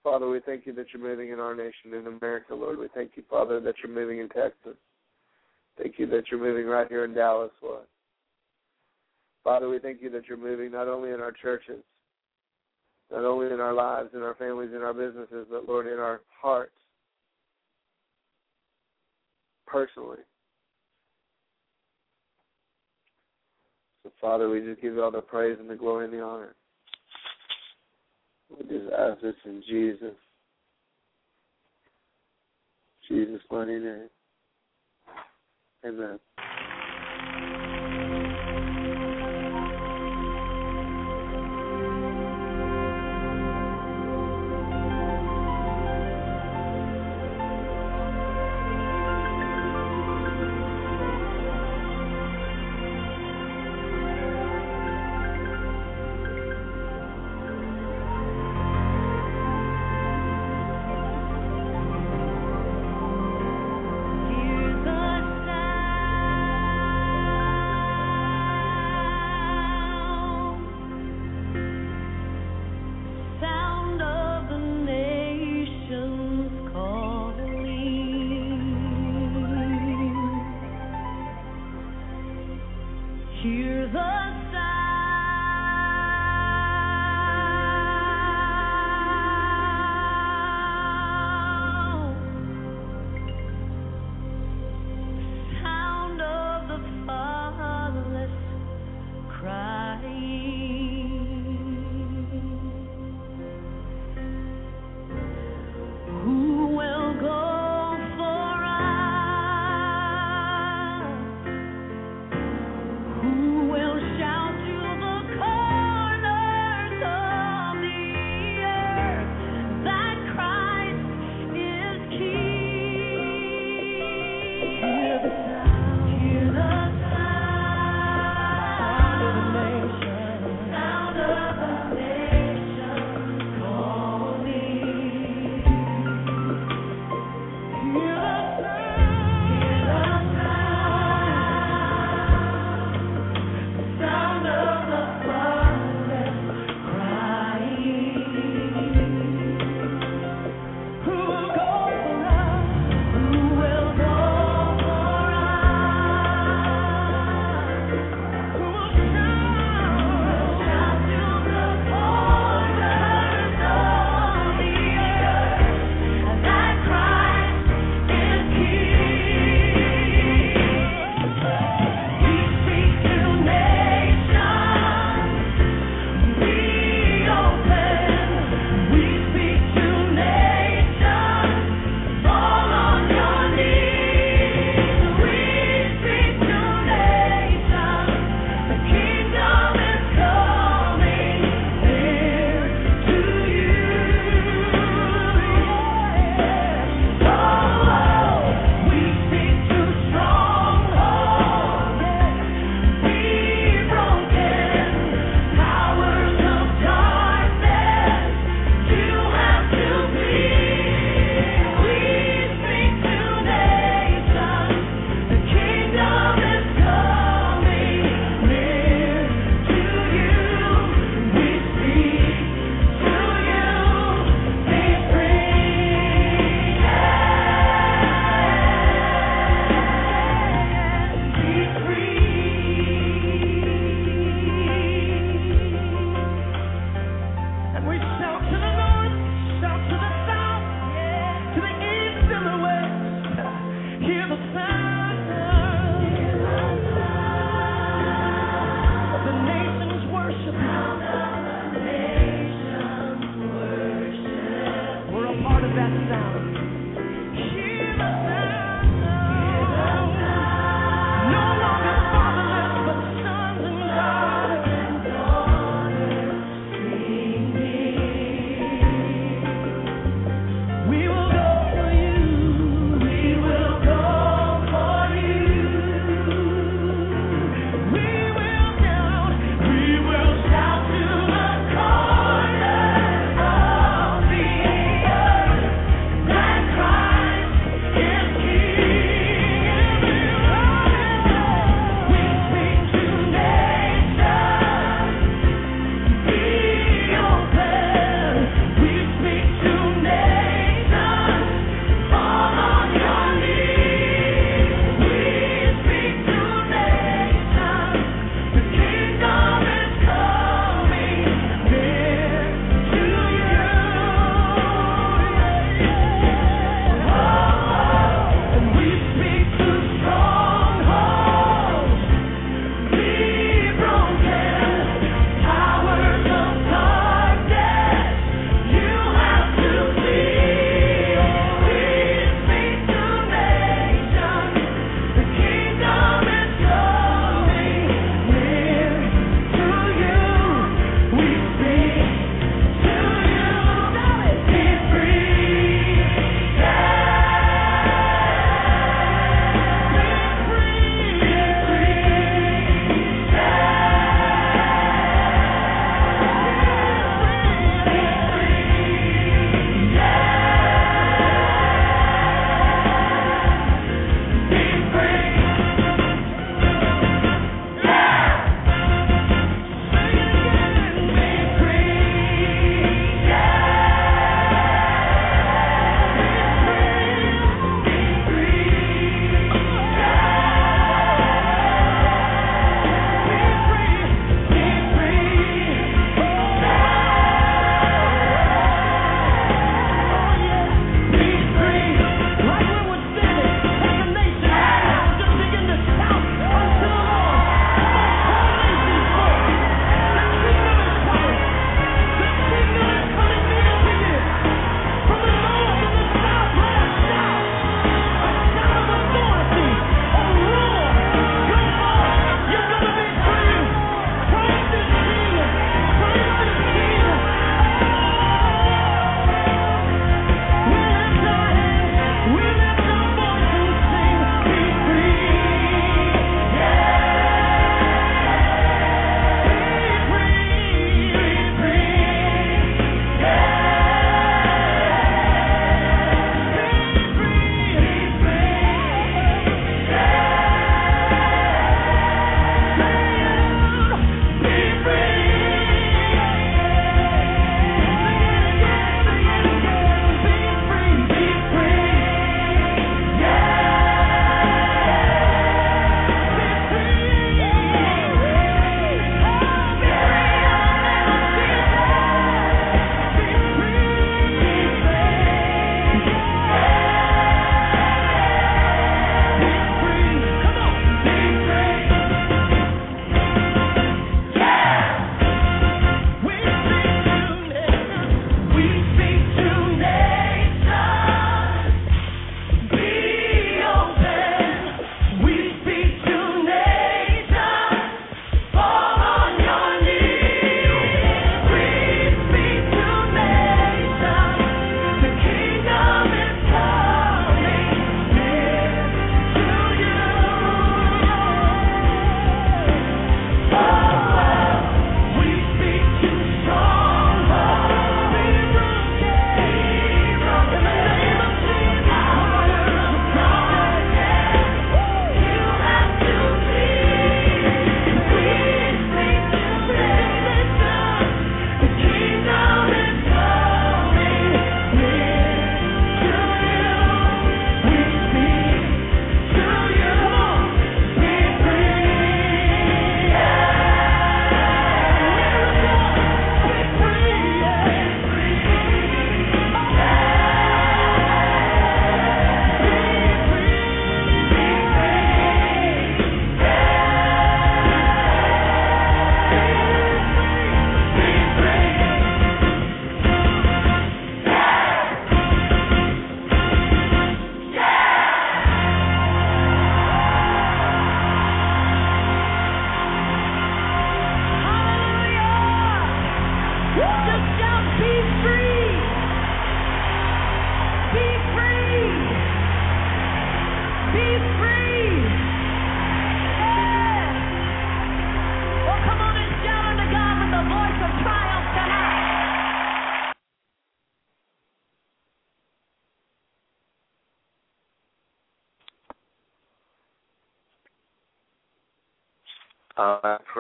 Father, we thank you that you're moving in our nation in America, Lord. We thank you, Father, that you're moving in Texas. Thank you that you're moving right here in Dallas, Lord. Father, we thank you that you're moving not only in our churches, not only in our lives, in our families, in our businesses, but Lord, in our hearts, personally. So, Father, we just give you all the praise and the glory and the honor. Just ask this in Jesus. Jesus' mighty name. Amen.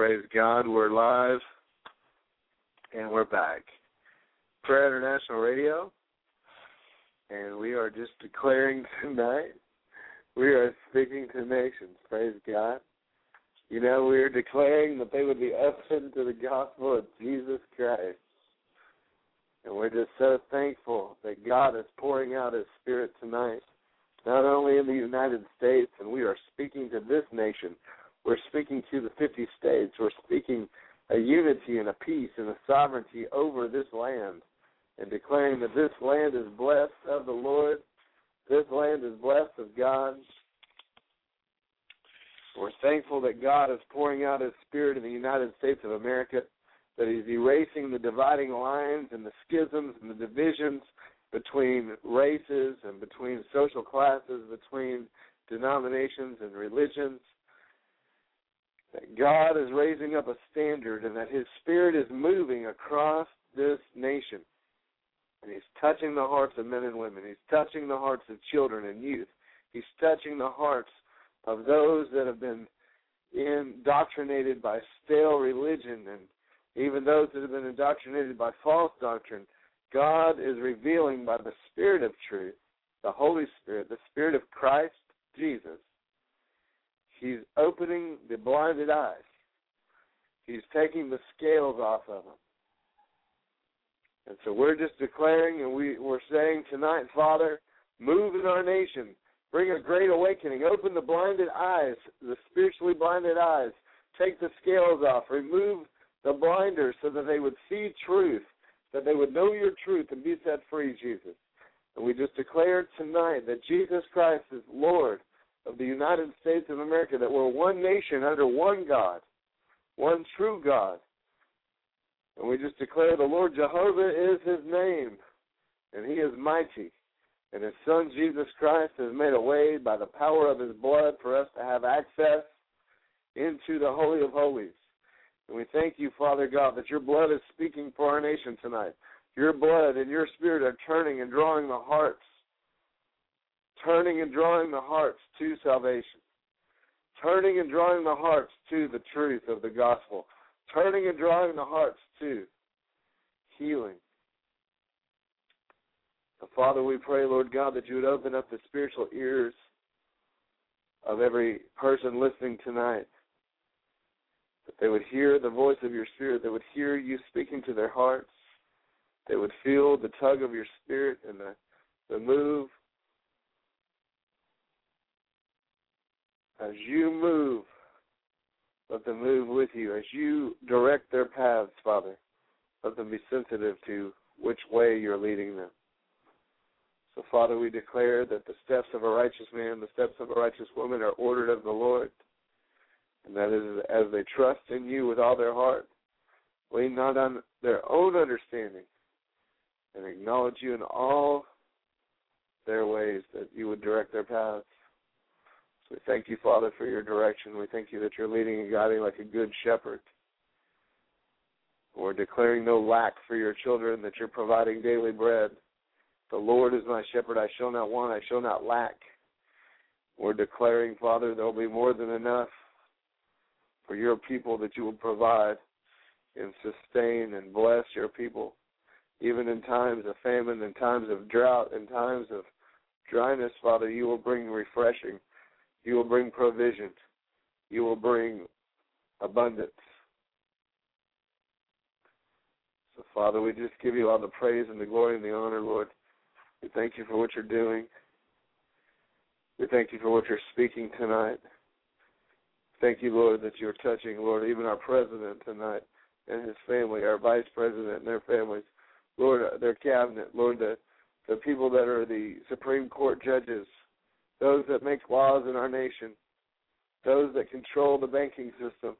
Praise God, we're live and we're back. Prayer International Radio, and we are just declaring tonight we are speaking to nations. Praise God. You know, we are declaring that they would be open to the gospel of Jesus Christ. And we're just so thankful that God is pouring out His Spirit tonight, not only in the United States, and we are speaking to this nation, we're speaking to the 50 states, we're speaking a unity and a peace and a sovereignty over this land, and declaring that this land is blessed of the Lord, this land is blessed of God. We're thankful that God is pouring out His Spirit in the United States of America, that He's erasing the dividing lines and the schisms and the divisions between races and between social classes, between denominations and religions. That God is raising up a standard and that His Spirit is moving across this nation. And He's touching the hearts of men and women. He's touching the hearts of children and youth. He's touching the hearts of those that have been indoctrinated by stale religion and even those that have been indoctrinated by false doctrine. God is revealing by the Spirit of truth, the Holy Spirit, the Spirit of Christ Jesus. He's opening the blinded eyes. He's taking the scales off of them. And so we're just declaring and we, we're saying tonight, Father, move in our nation. Bring a great awakening. Open the blinded eyes, the spiritually blinded eyes. Take the scales off. Remove the blinders so that they would see truth, that they would know your truth and be set free, Jesus. And we just declare tonight that Jesus Christ is Lord of the United States of America, that we're one nation under one God, one true God. And we just declare the Lord Jehovah is his name, and he is mighty. And his son Jesus Christ has made a way by the power of his blood for us to have access into the Holy of Holies. And we thank you, Father God, that your blood is speaking for our nation tonight. Your blood and your spirit are turning and drawing the hearts, turning and drawing the hearts to salvation, turning and drawing the hearts to the truth of the gospel, turning and drawing the hearts to healing. Father, we pray, Lord God, that you would open up the spiritual ears of every person listening tonight that they would hear the voice of your spirit, they would hear you speaking to their hearts, they would feel the tug of your spirit and the, the move. As you move, let them move with you. As you direct their paths, Father, let them be sensitive to which way you're leading them. So, Father, we declare that the steps of a righteous man, the steps of a righteous woman are ordered of the Lord and that is as they trust in you with all their heart, lean not on their own understanding, and acknowledge you in all their ways, that you would direct their paths. We thank you, Father, for your direction. We thank you that you're leading and guiding like a good shepherd. We're declaring no lack for your children, that you're providing daily bread. The Lord is my shepherd, I shall not want, I shall not lack. We're declaring, Father, there'll be more than enough for your people that you will provide and sustain and bless your people, even in times of famine, in times of drought, in times of dryness, Father, you will bring refreshing. You will bring provision. You will bring abundance. So, Father, we just give you all the praise and the glory and the honor, Lord. We thank you for what you're doing. We thank you for what you're speaking tonight. Thank you, Lord, that you're touching, Lord, even our president tonight and his family, our vice president and their families, Lord, uh, their cabinet, Lord, the the people that are the Supreme Court judges, those that make laws in our nation, those that control the banking system,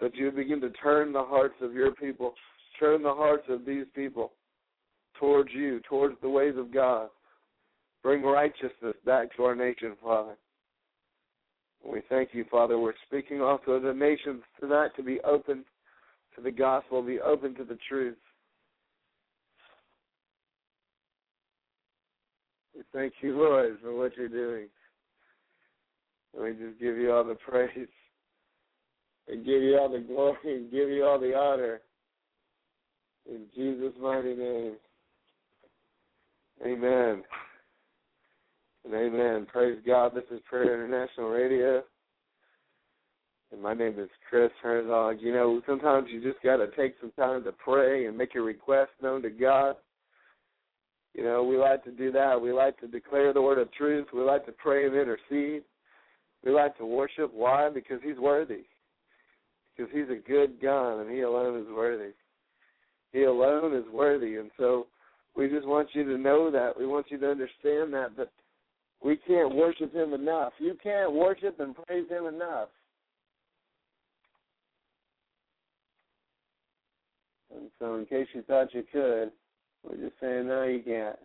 that you begin to turn the hearts of your people, turn the hearts of these people towards you, towards the ways of God, Bring righteousness back to our nation, Father. We thank you, Father. We're speaking also to the nations tonight to be open to the gospel, be open to the truth. We thank you, Lord, for what you're doing. And we just give you all the praise and give you all the glory and give you all the honor. In Jesus' mighty name. Amen. And amen. Praise God. This is Prayer International Radio. And my name is Chris Herzog. You know, sometimes you just got to take some time to pray and make your request known to God. You know, we like to do that. We like to declare the word of truth. We like to pray and intercede. We like to worship. Why? Because He's worthy. Because He's a good God and He alone is worthy. He alone is worthy. And so we just want you to know that. We want you to understand that. But we can't worship Him enough. You can't worship and praise Him enough. And so, in case you thought you could, we're just saying, no, you can't.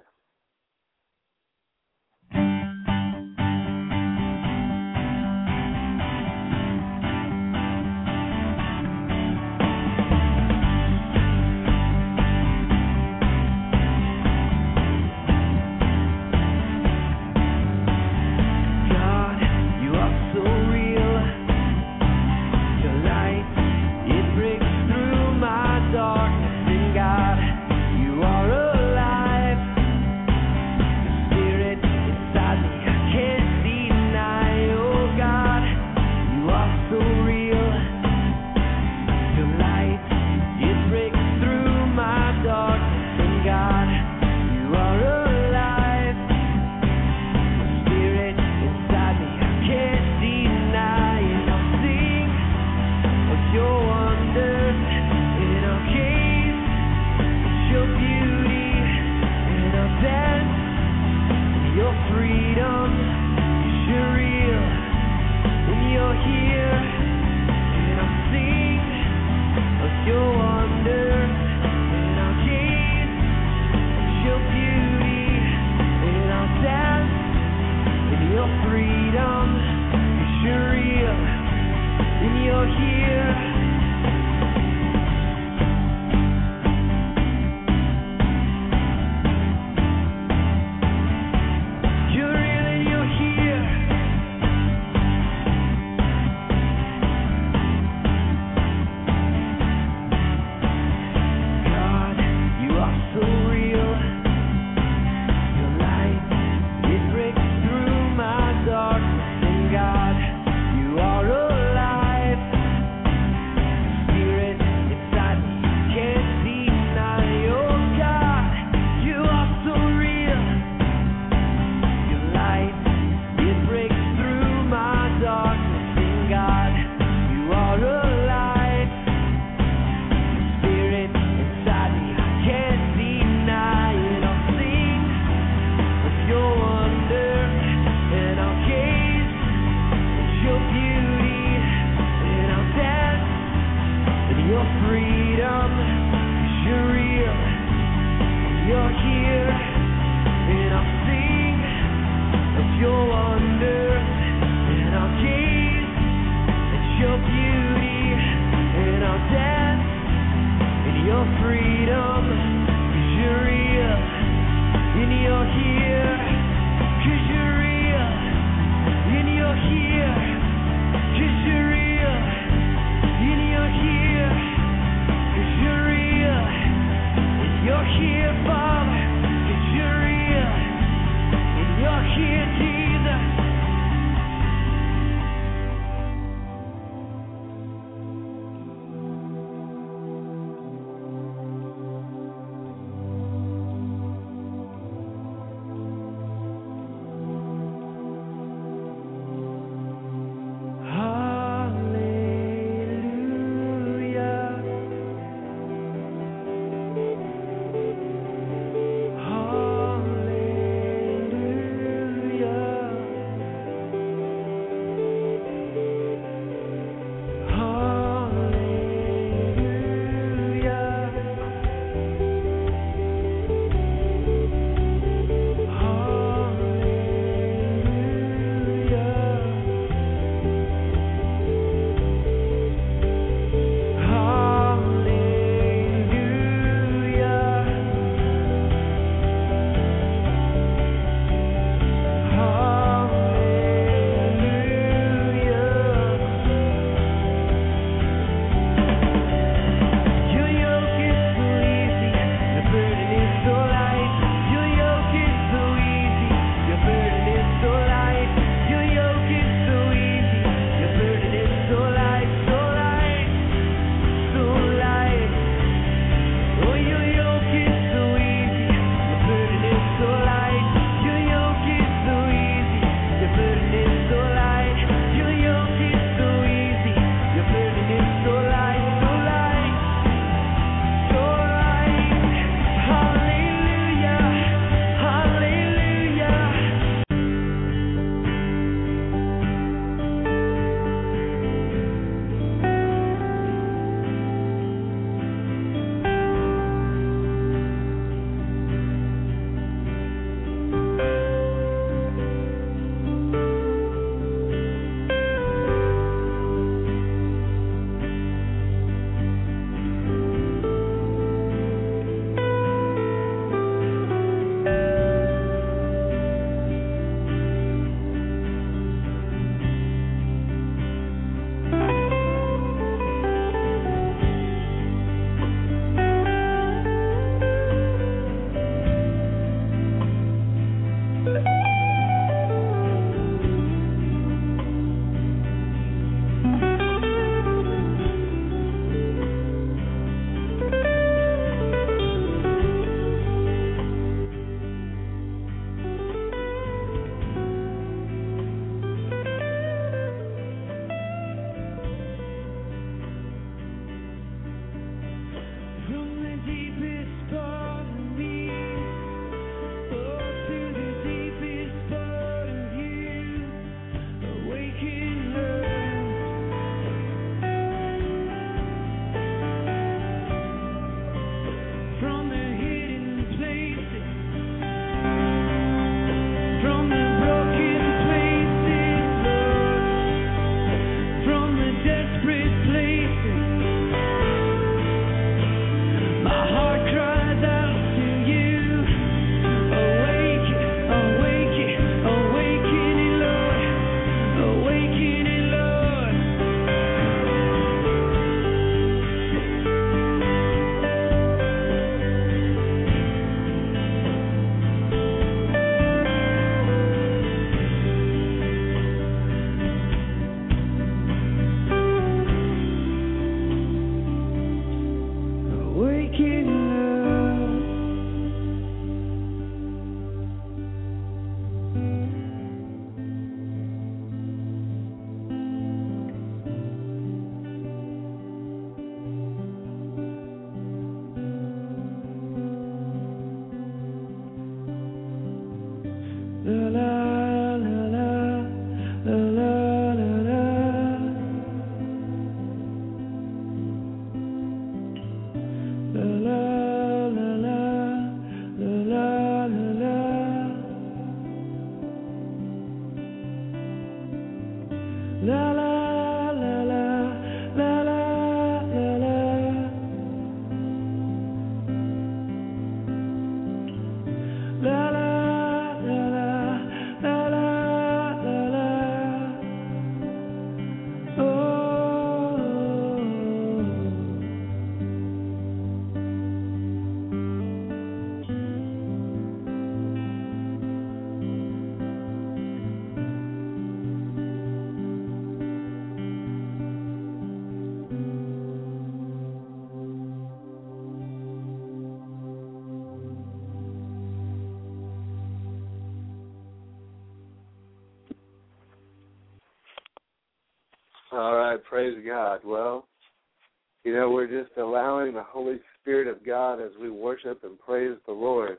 Holy Spirit of God as we worship and praise the Lord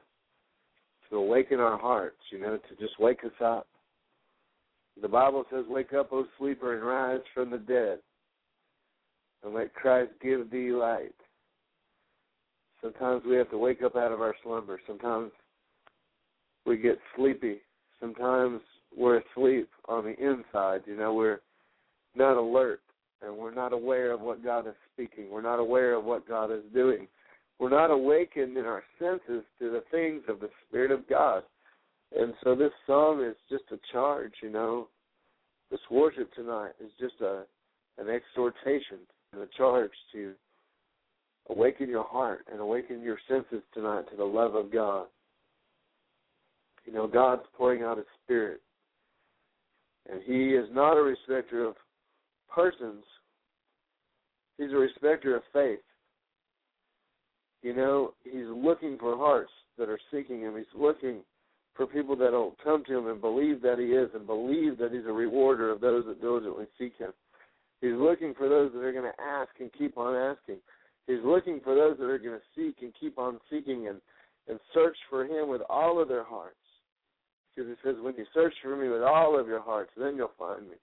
to awaken our hearts, you know, to just wake us up. The Bible says, Wake up, O sleeper, and rise from the dead, and let Christ give thee light. Sometimes we have to wake up out of our slumber. Sometimes we get sleepy. Sometimes we're asleep on the inside. You know, we're not alert and we're not aware of what God is speaking. We're not aware of what God is doing. We're not awakened in our senses to the things of the Spirit of God. And so this song is just a charge, you know. This worship tonight is just a an exhortation and a charge to awaken your heart and awaken your senses tonight to the love of God. You know, God's pouring out his spirit. And he is not a respecter of persons. He's a respecter of faith. You know, he's looking for hearts that are seeking him. He's looking for people that will come to him and believe that he is and believe that he's a rewarder of those that diligently seek him. He's looking for those that are going to ask and keep on asking. He's looking for those that are going to seek and keep on seeking and, and search for him with all of their hearts. Because he says, when you search for me with all of your hearts, then you'll find me.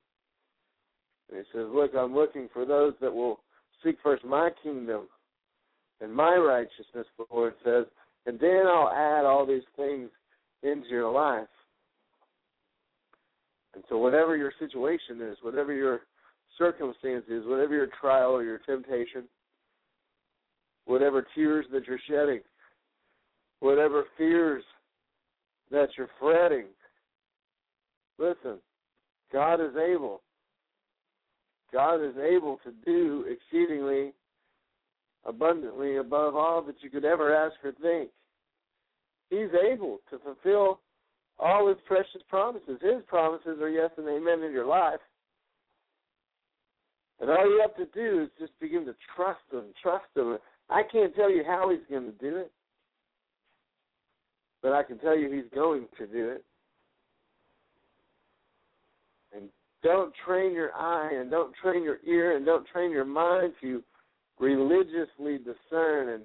And he says, Look, I'm looking for those that will seek first my kingdom and my righteousness, the Lord says, and then I'll add all these things into your life. And so, whatever your situation is, whatever your circumstance is, whatever your trial or your temptation, whatever tears that you're shedding, whatever fears that you're fretting, listen, God is able. God is able to do exceedingly abundantly above all that you could ever ask or think. He's able to fulfill all his precious promises. His promises are yes and amen in your life. And all you have to do is just begin to trust him, trust him. I can't tell you how he's going to do it, but I can tell you he's going to do it. And don't train your eye and don't train your ear and don't train your mind to religiously discern and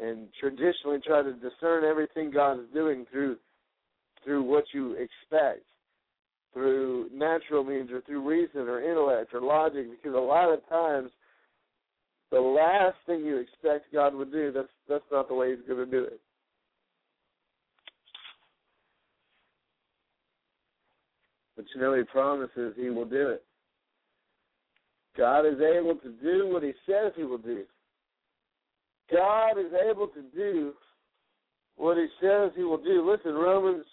and traditionally try to discern everything God is doing through through what you expect, through natural means or through reason or intellect or logic, because a lot of times the last thing you expect God would do, that's that's not the way he's gonna do it. but you know he promises he will do it. God is able to do what he says he will do. God is able to do what he says he will do. Listen, Romans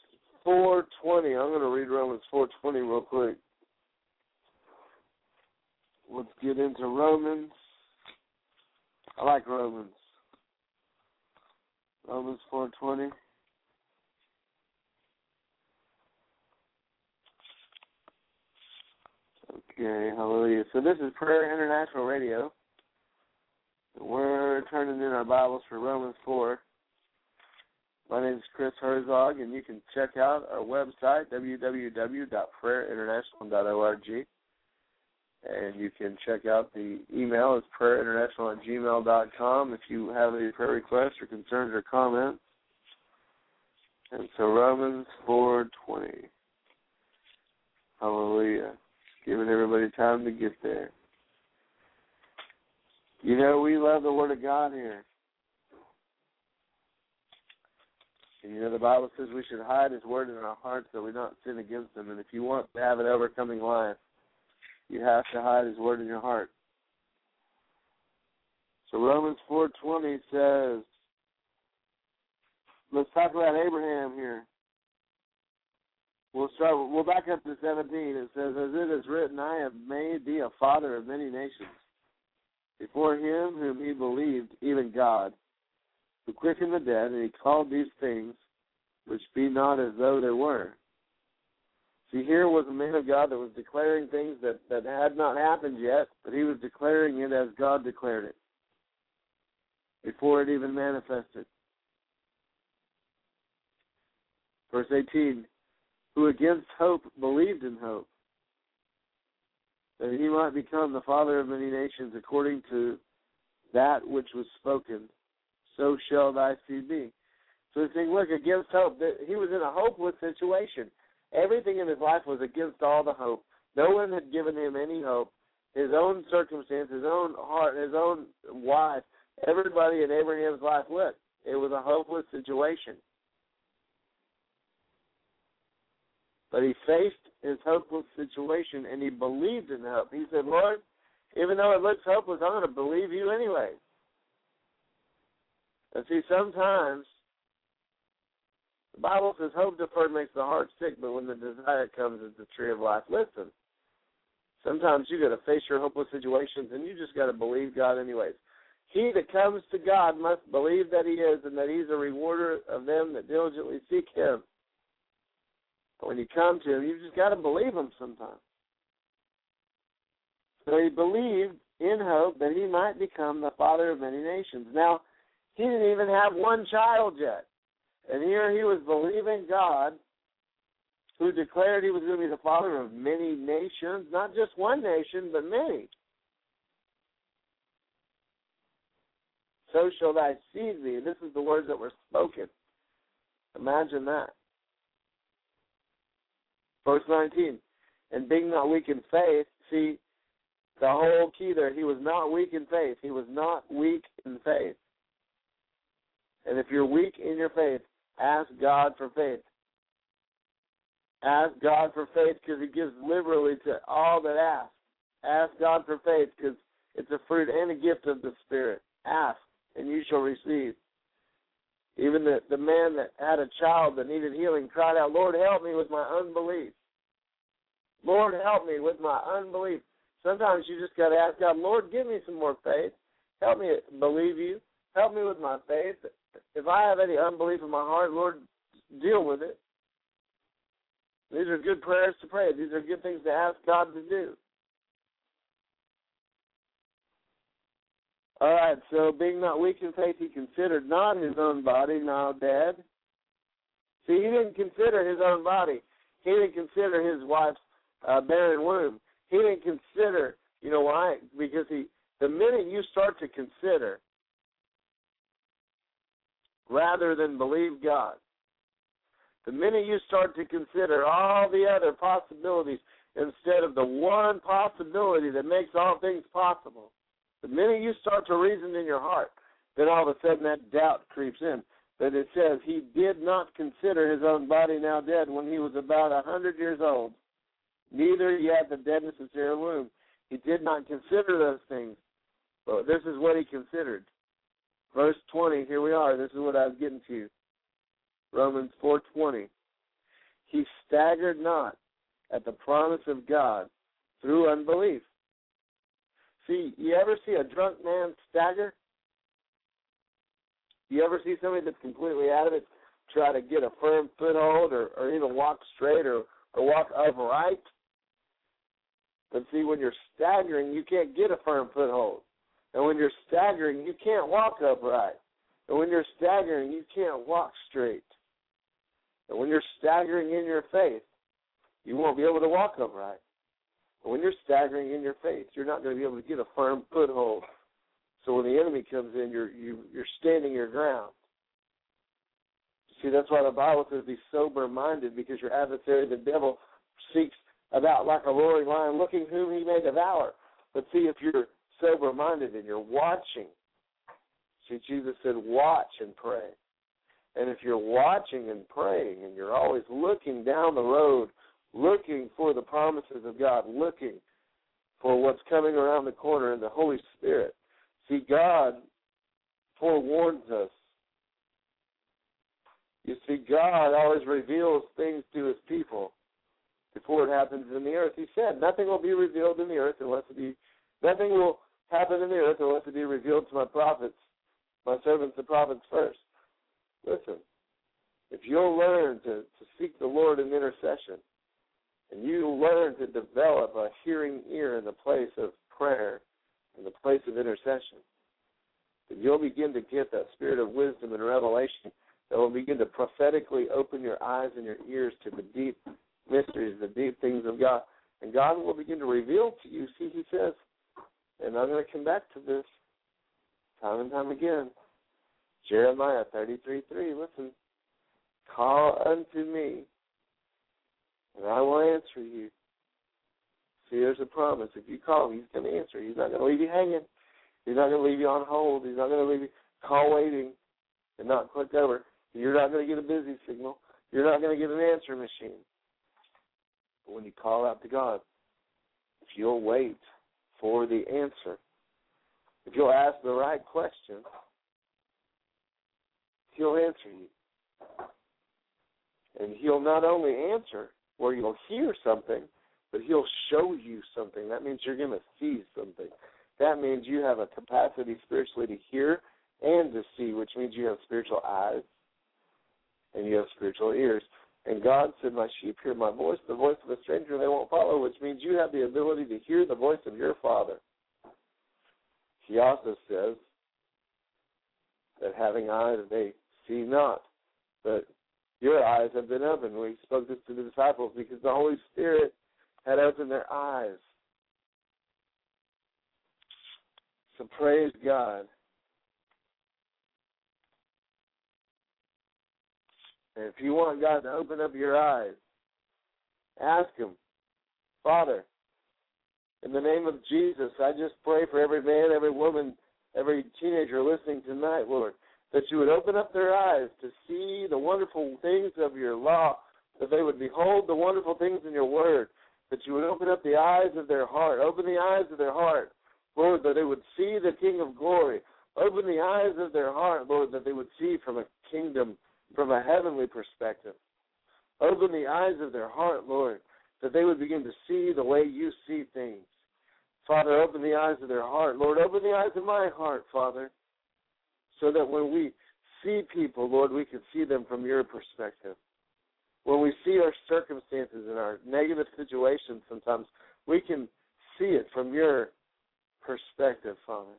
4:20. I'm going to read Romans 4:20 real quick. Let's get into Romans. I like Romans. Romans 4:20. Okay, hallelujah. So this is Prayer International Radio. We're turning in our Bibles for Romans 4. My name is Chris Herzog, and you can check out our website, www.prayerinternational.org. And you can check out the email, it's prayerinternational at gmail.com if you have any prayer requests or concerns or comments. And so Romans 4.20. Hallelujah giving everybody time to get there. You know, we love the Word of God here. And you know, the Bible says we should hide His Word in our hearts so we don't sin against Him. And if you want to have an overcoming life, you have to hide His Word in your heart. So Romans 4.20 says, let's talk about Abraham here. We'll start. We'll back up to seventeen. It says, "As it is written, I have made thee a father of many nations." Before him whom he believed, even God, who quickened the dead, and he called these things which be not as though they were. See, here was a man of God that was declaring things that, that had not happened yet, but he was declaring it as God declared it before it even manifested. Verse 18 who against hope believed in hope, that he might become the father of many nations according to that which was spoken, so shall thy seed be. So he's saying, look, against hope, that he was in a hopeless situation. Everything in his life was against all the hope. No one had given him any hope. His own circumstance, his own heart, his own wife, everybody in Abraham's life, look, it was a hopeless situation. But he faced his hopeless situation and he believed in hope. He said, Lord, even though it looks hopeless, I'm going to believe you anyway. And see, sometimes the Bible says hope deferred makes the heart sick, but when the desire comes, it's the tree of life. Listen, sometimes you got to face your hopeless situations and you just got to believe God anyways. He that comes to God must believe that He is and that He's a rewarder of them that diligently seek Him. But when you come to him, you've just got to believe him sometimes. So he believed in hope that he might become the father of many nations. Now, he didn't even have one child yet. And here he was believing God, who declared he was going to be the father of many nations, not just one nation, but many. So shall thy seed be. This is the words that were spoken. Imagine that. Verse 19. And being not weak in faith, see, the whole key there, he was not weak in faith. He was not weak in faith. And if you're weak in your faith, ask God for faith. Ask God for faith because He gives liberally to all that ask. Ask God for faith because it's a fruit and a gift of the Spirit. Ask, and you shall receive. Even the, the man that had a child that needed healing cried out, Lord, help me with my unbelief. Lord, help me with my unbelief. Sometimes you just got to ask God, Lord, give me some more faith. Help me believe you. Help me with my faith. If I have any unbelief in my heart, Lord, deal with it. These are good prayers to pray. These are good things to ask God to do. All right, so being not weak in faith, he considered not his own body now dead. See, he didn't consider his own body. He didn't consider his wife's uh, barren womb. He didn't consider, you know why? Because he, the minute you start to consider, rather than believe God, the minute you start to consider all the other possibilities instead of the one possibility that makes all things possible, the minute you start to reason in your heart, then all of a sudden that doubt creeps in. But it says he did not consider his own body now dead when he was about a hundred years old neither yet the deadness of Sarah's womb. He did not consider those things. But this is what he considered. Verse 20, here we are. This is what I was getting to. Romans 4:20. He staggered not at the promise of God through unbelief. See, you ever see a drunk man stagger? You ever see somebody that's completely out of it try to get a firm foothold or, or even walk straight or, or walk upright? But see, when you're staggering, you can't get a firm foothold. And when you're staggering, you can't walk upright. And when you're staggering, you can't walk straight. And when you're staggering in your faith, you won't be able to walk upright. When you're staggering in your faith, you're not going to be able to get a firm foothold. So when the enemy comes in, you're you, you're standing your ground. See, that's why the Bible says be sober minded, because your adversary, the devil, seeks about like a roaring lion, looking whom he may devour. But see, if you're sober minded and you're watching, see, Jesus said, watch and pray. And if you're watching and praying and you're always looking down the road, looking for the promises of God, looking for what's coming around the corner in the Holy Spirit, see, God forewarns us. You see, God always reveals things to his people before it happens in the earth. He said, Nothing will be revealed in the earth unless it be nothing will happen in the earth unless it be revealed to my prophets, my servants the prophets first. Listen, if you'll learn to, to seek the Lord in intercession, and you learn to develop a hearing ear in the place of prayer, in the place of intercession, then you'll begin to get that spirit of wisdom and revelation that will begin to prophetically open your eyes and your ears to the deep mysteries, the deep things of God. And God will begin to reveal to you. See, He says, and I'm going to come back to this time and time again. Jeremiah 33 3. Listen, call unto me, and I will answer you. See, there's a promise. If you call he's going to answer. He's not going to leave you hanging. He's not going to leave you on hold. He's not going to leave you call waiting and not click over. You're not going to get a busy signal. You're not going to get an answer machine. But when you call out to God, if you'll wait for the answer, if you'll ask the right question, He'll answer you. And He'll not only answer where you'll hear something, but He'll show you something. That means you're going to see something. That means you have a capacity spiritually to hear and to see, which means you have spiritual eyes and you have spiritual ears. And God said, My sheep hear my voice, the voice of a stranger they won't follow, which means you have the ability to hear the voice of your Father. He also says that having eyes they see not, but your eyes have been opened. We spoke this to the disciples because the Holy Spirit had opened their eyes. So praise God. And if you want God to open up your eyes, ask Him, Father, in the name of Jesus, I just pray for every man, every woman, every teenager listening tonight, Lord, that you would open up their eyes to see the wonderful things of your law, that they would behold the wonderful things in your word, that you would open up the eyes of their heart, open the eyes of their heart, Lord, that they would see the King of glory. Open the eyes of their heart, Lord, that they would see from a kingdom, from a heavenly perspective. Open the eyes of their heart, Lord, that they would begin to see the way you see things. Father, open the eyes of their heart. Lord, open the eyes of my heart, Father, so that when we see people, Lord, we can see them from your perspective. When we see our circumstances and our negative situations, sometimes we can see it from your perspective, Father.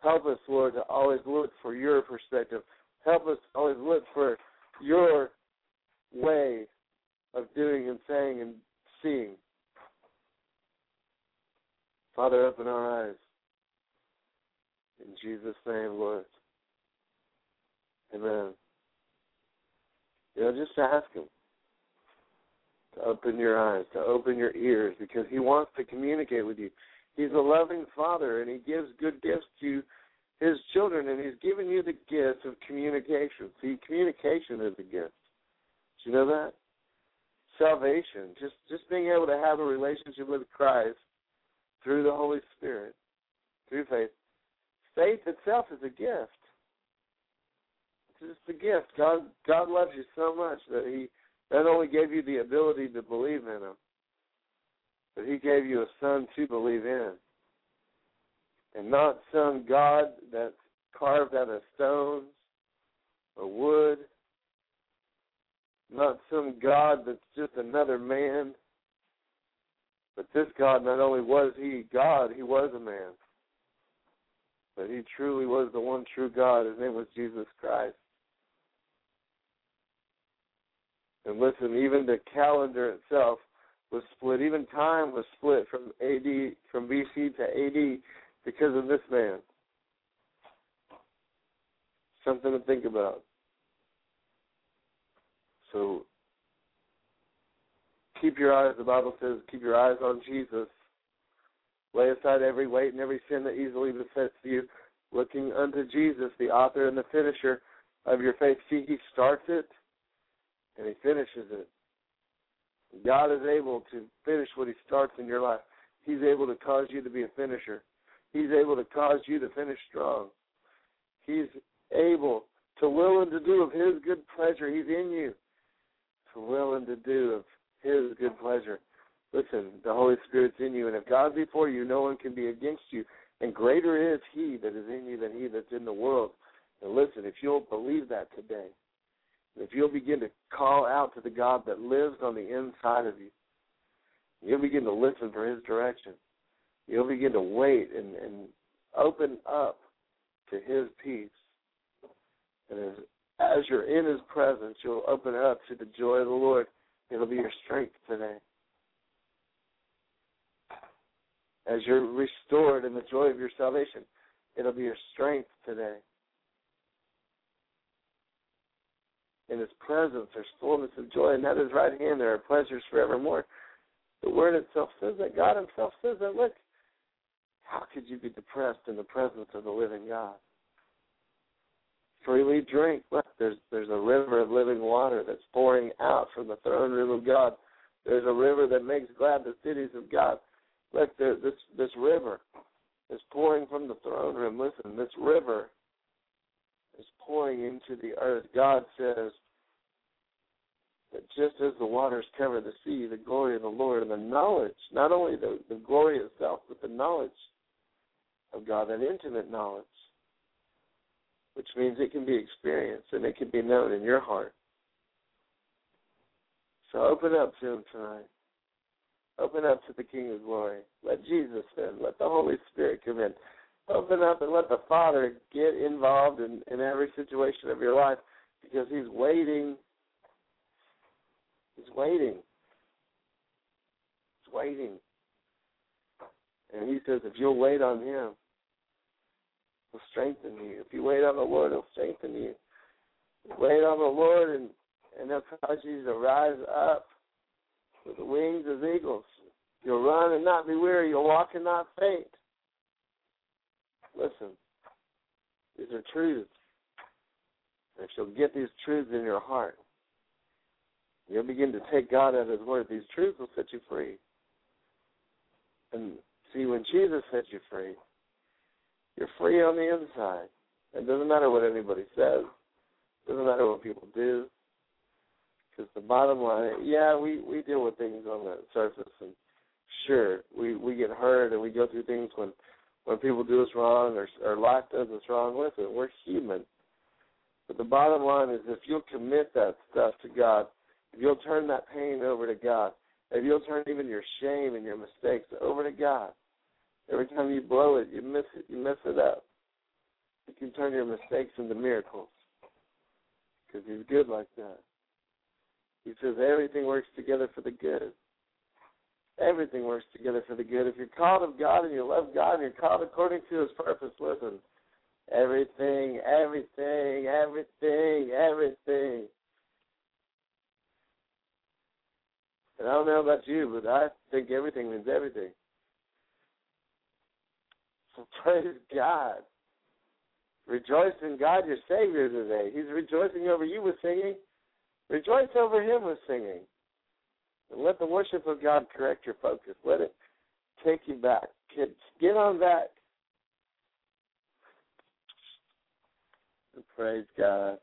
Help us, Lord, to always look for your perspective. Help us always look for your way of doing and saying and seeing. Father, open our eyes. In Jesus' name, Lord. Amen. You know, just ask Him to open your eyes, to open your ears, because He wants to communicate with you. He's a loving Father, and He gives good gifts to His children, and He's given you the gift of communication. See, communication is a gift. Do you know that? salvation, just just being able to have a relationship with Christ through the Holy Spirit, through faith. Faith itself is a gift. It's just a gift. God God loves you so much that He not only gave you the ability to believe in Him, but He gave you a Son to believe in, and not some God that's carved out of stones or wood not some God that's just another man. But this God, not only was he God, he was a man. But he truly was the one true God. His name was Jesus Christ. And listen, even the calendar itself was split. Even time was split from AD, from BC to AD, because of this man. Something to think about. So keep your eyes, the Bible says, keep your eyes on Jesus. Lay aside every weight and every sin that easily besets you, looking unto Jesus, the author and the finisher of your faith. See, he starts it and he finishes it. God is able to finish what he starts in your life. He's able to cause you to be a finisher. He's able to cause you to finish strong. He's able to will and to do of his good pleasure. He's in you to will and to do of His good pleasure. Listen, the Holy Spirit's in you, and if God's before you, no one can be against you. And greater is He that is in you than He that's in the world. And listen, if you'll believe that today, if you'll begin to call out to the God that lives on the inside of you, you'll begin to listen for His direction. You'll begin to wait and, and open up to His peace. And as as you're in His presence, you'll open up to the joy of the Lord. It'll be your strength today. As you're restored in the joy of your salvation, it'll be your strength today. In His presence, there's fullness of joy, and at His right hand there are pleasures forevermore. The Word itself says that. God Himself says that. Look, how could you be depressed in the presence of the living God? freely drink. Look, there's there's a river of living water that's pouring out from the throne room of God. There's a river that makes glad the cities of God. Look, there, this this river is pouring from the throne room. Listen, this river is pouring into the earth. God says that just as the waters cover the sea, the glory of the Lord and the knowledge, not only the, the glory itself, but the knowledge of God, that intimate knowledge which means it can be experienced and it can be known in your heart. So open up to Him tonight. Open up to the King of Glory. Let Jesus in. Let the Holy Spirit come in. Open up and let the Father get involved in, in every situation of your life because He's waiting. He's waiting. He's waiting. And He says, if you'll wait on Him, He'll strengthen you. If you wait on the Lord, He'll strengthen you. Wait on the Lord, and and He'll cause you to rise up with the wings of eagles. You'll run and not be weary. You'll walk and not faint. Listen, these are truths. If you'll get these truths in your heart, you'll begin to take God at His word. These truths will set you free. And see, when Jesus set you free, you're free on the inside. It doesn't matter what anybody says. It doesn't matter what people do. Because the bottom line, yeah, we we deal with things on the surface, and sure, we we get hurt and we go through things when when people do us wrong or or life does us wrong. Listen, we're human. But the bottom line is, if you'll commit that stuff to God, if you'll turn that pain over to God, if you'll turn even your shame and your mistakes over to God, Every time you blow it, you miss it. You mess it up. You can turn your mistakes into miracles because He's good like that. He says everything works together for the good. Everything works together for the good. If you're called of God and you love God and you're called according to His purpose, listen. Everything, everything, everything, everything. And I don't know about you, but I think everything means everything. So praise God. Rejoice in God your Savior today. He's rejoicing over you with singing. Rejoice over him with singing. And let the worship of God correct your focus. Let it take you back. Get, get on back. Praise God.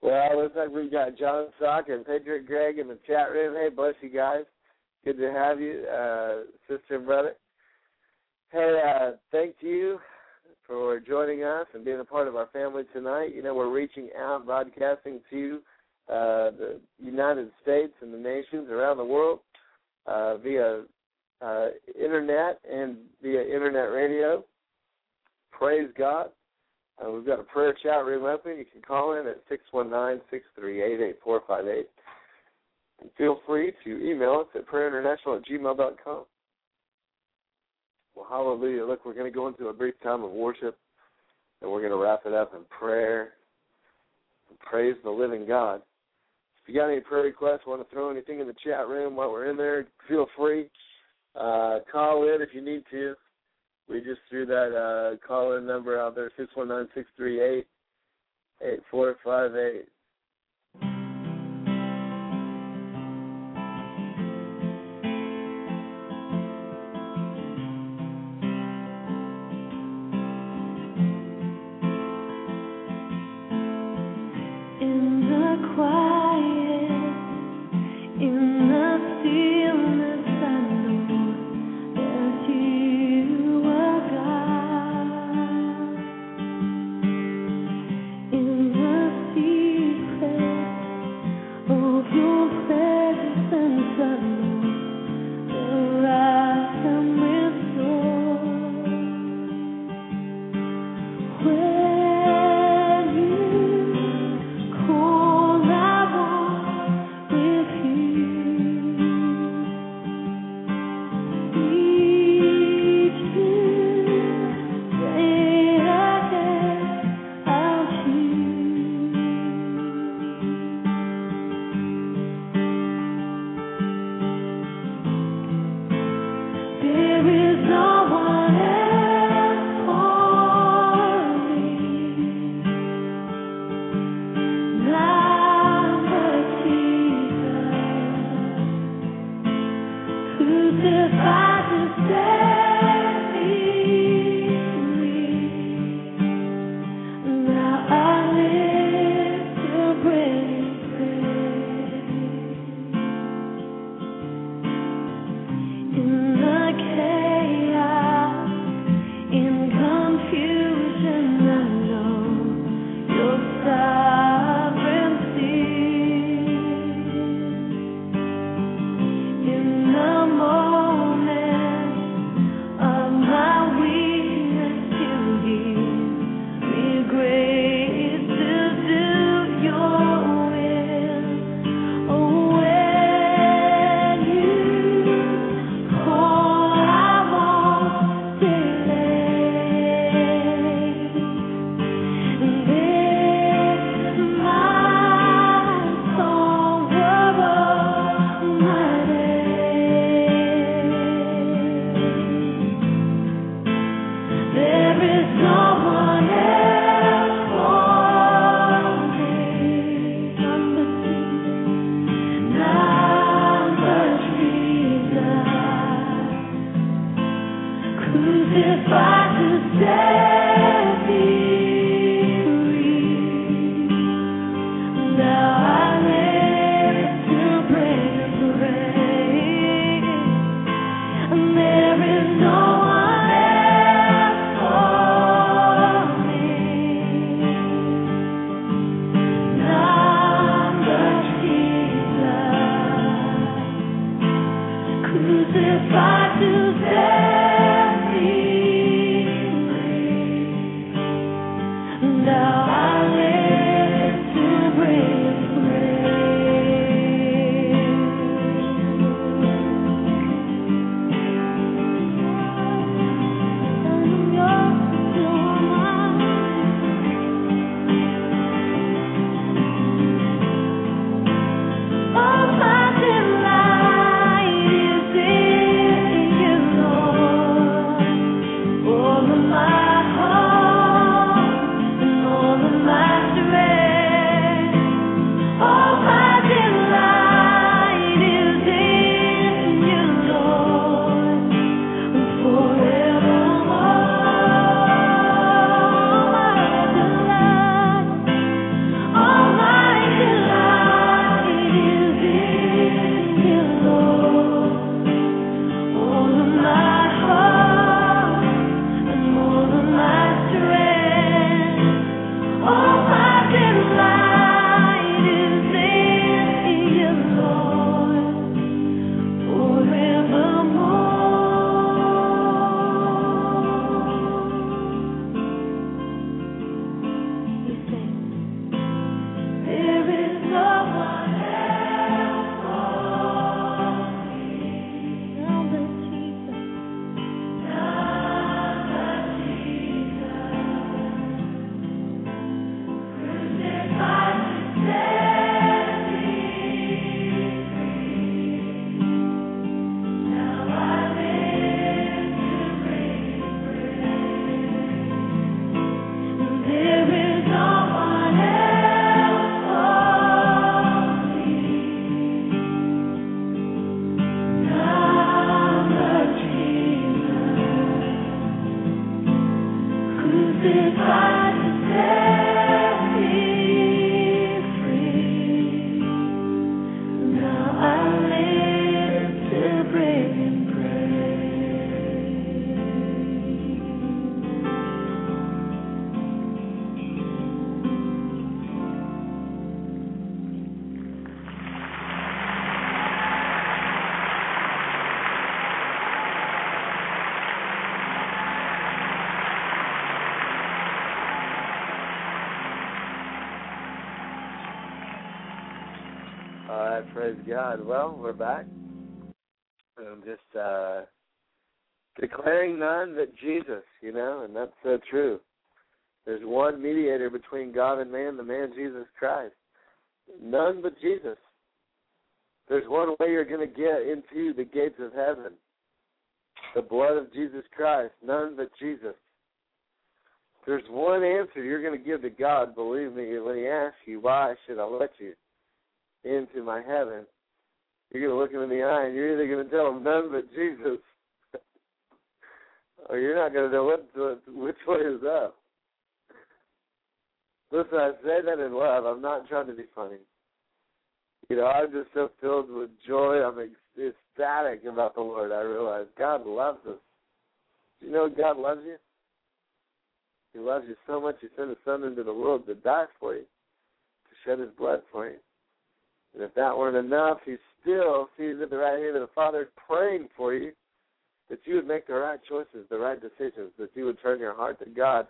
Well, looks like we've got John Sock and Pedro Gregg in the chat room. Hey, bless you guys. Good to have you, uh, sister and brother. Hey, uh, thank you for joining us and being a part of our family tonight. You know, we're reaching out, broadcasting to uh, the United States and the nations around the world uh, via uh, internet and via internet radio. Praise God. Uh, we've got a prayer chat room open. You can call in at six one nine six three eight eight four five eight. And feel free to email us at prayerinternational at gmail dot com. Well, hallelujah. Look, we're going to go into a brief time of worship, and we're going to wrap it up in prayer and praise the living God. If you got any prayer requests, want to throw anything in the chat room while we're in there, feel free. Uh, call in if you need to. We just threw that uh, call in number out there, six one nine six three eight eight four five eight. Praise God. Well, we're back. I'm just uh declaring none but Jesus, you know, and that's so true. There's one mediator between God and man, the man Jesus Christ. None but Jesus. There's one way you're going to get into the gates of heaven. The blood of Jesus Christ. None but Jesus. There's one answer you're going to give to God, believe me, when He asks you, why should I let you into my heaven? You're going to look him in the eye and you're either going to tell him none but Jesus, or you're not going to know what, which way is up. Listen, I say that in love. I'm not trying to be funny. You know, I'm just so filled with joy. I'm ecstatic about the Lord. I realize God loves us. Do you know God loves you? He loves you so much, He sent His Son into the world to die for you, to shed His blood for you. And if that weren't enough, He still sees at the right hand of the Father praying for you that you would make the right choices, the right decisions, that you would turn your heart to God.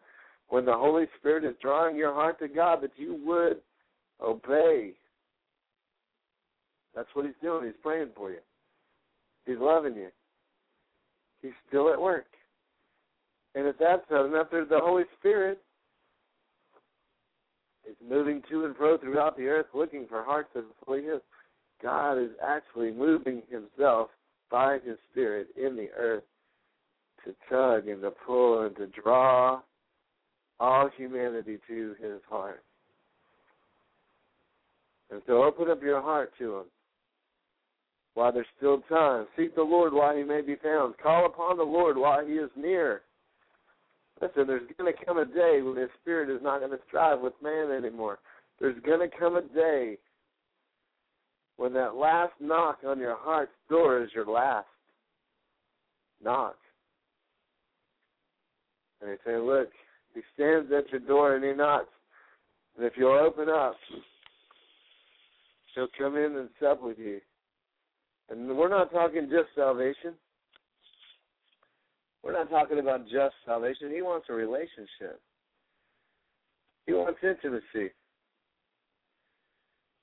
When the Holy Spirit is drawing your heart to God, that you would obey. That's what He's doing. He's praying for you. He's loving you. He's still at work. And if that's not enough, there's the Holy Spirit. He's moving to and fro throughout the earth looking for hearts that fully His. God is actually moving Himself by His Spirit in the earth to tug and to pull and to draw all humanity to His heart. And so open up your heart to Him while there's still time. Seek the Lord while He may be found. Call upon the Lord while He is near. Listen, there's going to come a day when His Spirit is not going to strive with man anymore. There's going to come a day when that last knock on your heart's door is your last knock. And He say, look, He stands at your door and He knocks. And if you'll open up, He'll come in and sup with you. And we're not talking just salvation. We're not talking about just salvation. He wants a relationship. He wants intimacy.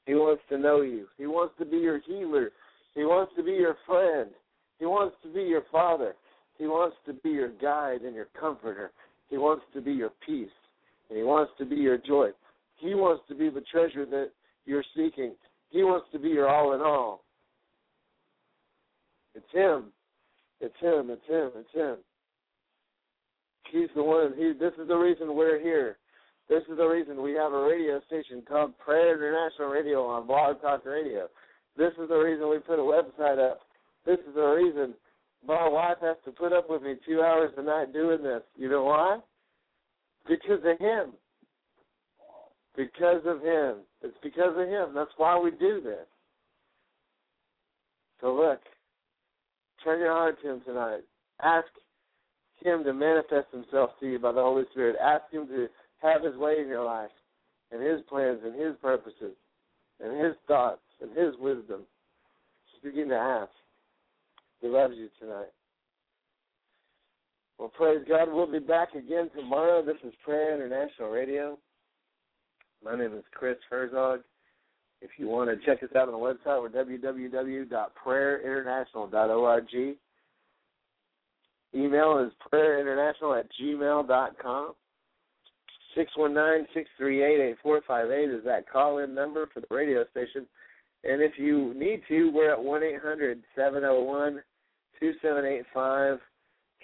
He wants to know you. He wants to be your healer. He wants to be your friend. He wants to be your father. He wants to be your guide and your comforter. He wants to be your peace. And he wants to be your joy. He wants to be the treasure that you're seeking. He wants to be your all in all. It's him. It's him. It's him. It's him. He's the one. He. This is the reason we're here. This is the reason we have a radio station called Prayer International Radio on Blog Talk Radio. This is the reason we put a website up. This is the reason my wife has to put up with me two hours a night doing this. You know why? Because of him. Because of him. It's because of him. That's why we do this. So look, turn your heart to him tonight. Ask him to manifest himself to you by the Holy Spirit. Ask him to have his way in your life and his plans and his purposes and his thoughts and his wisdom. Just begin to ask. He loves you tonight. Well, praise God. We'll be back again tomorrow. This is Prayer International Radio. My name is Chris Herzog. If you want to check us out on the website, we're www.prayerinternational.org. Email is prayerinternational at gmail.com. 619-638-8458 is that call-in number for the radio station. And if you need to, we're at 1-800-701-2785.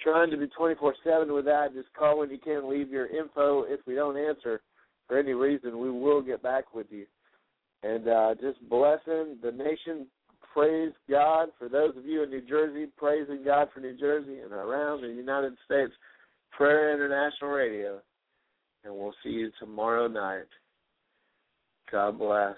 Trying to be 24-7 with that. Just call when you can. Leave your info. If we don't answer for any reason, we will get back with you. And uh, just blessing the nation. Praise God for those of you in New Jersey. Praising God for New Jersey and around the United States. Prayer International Radio. And we'll see you tomorrow night. God bless.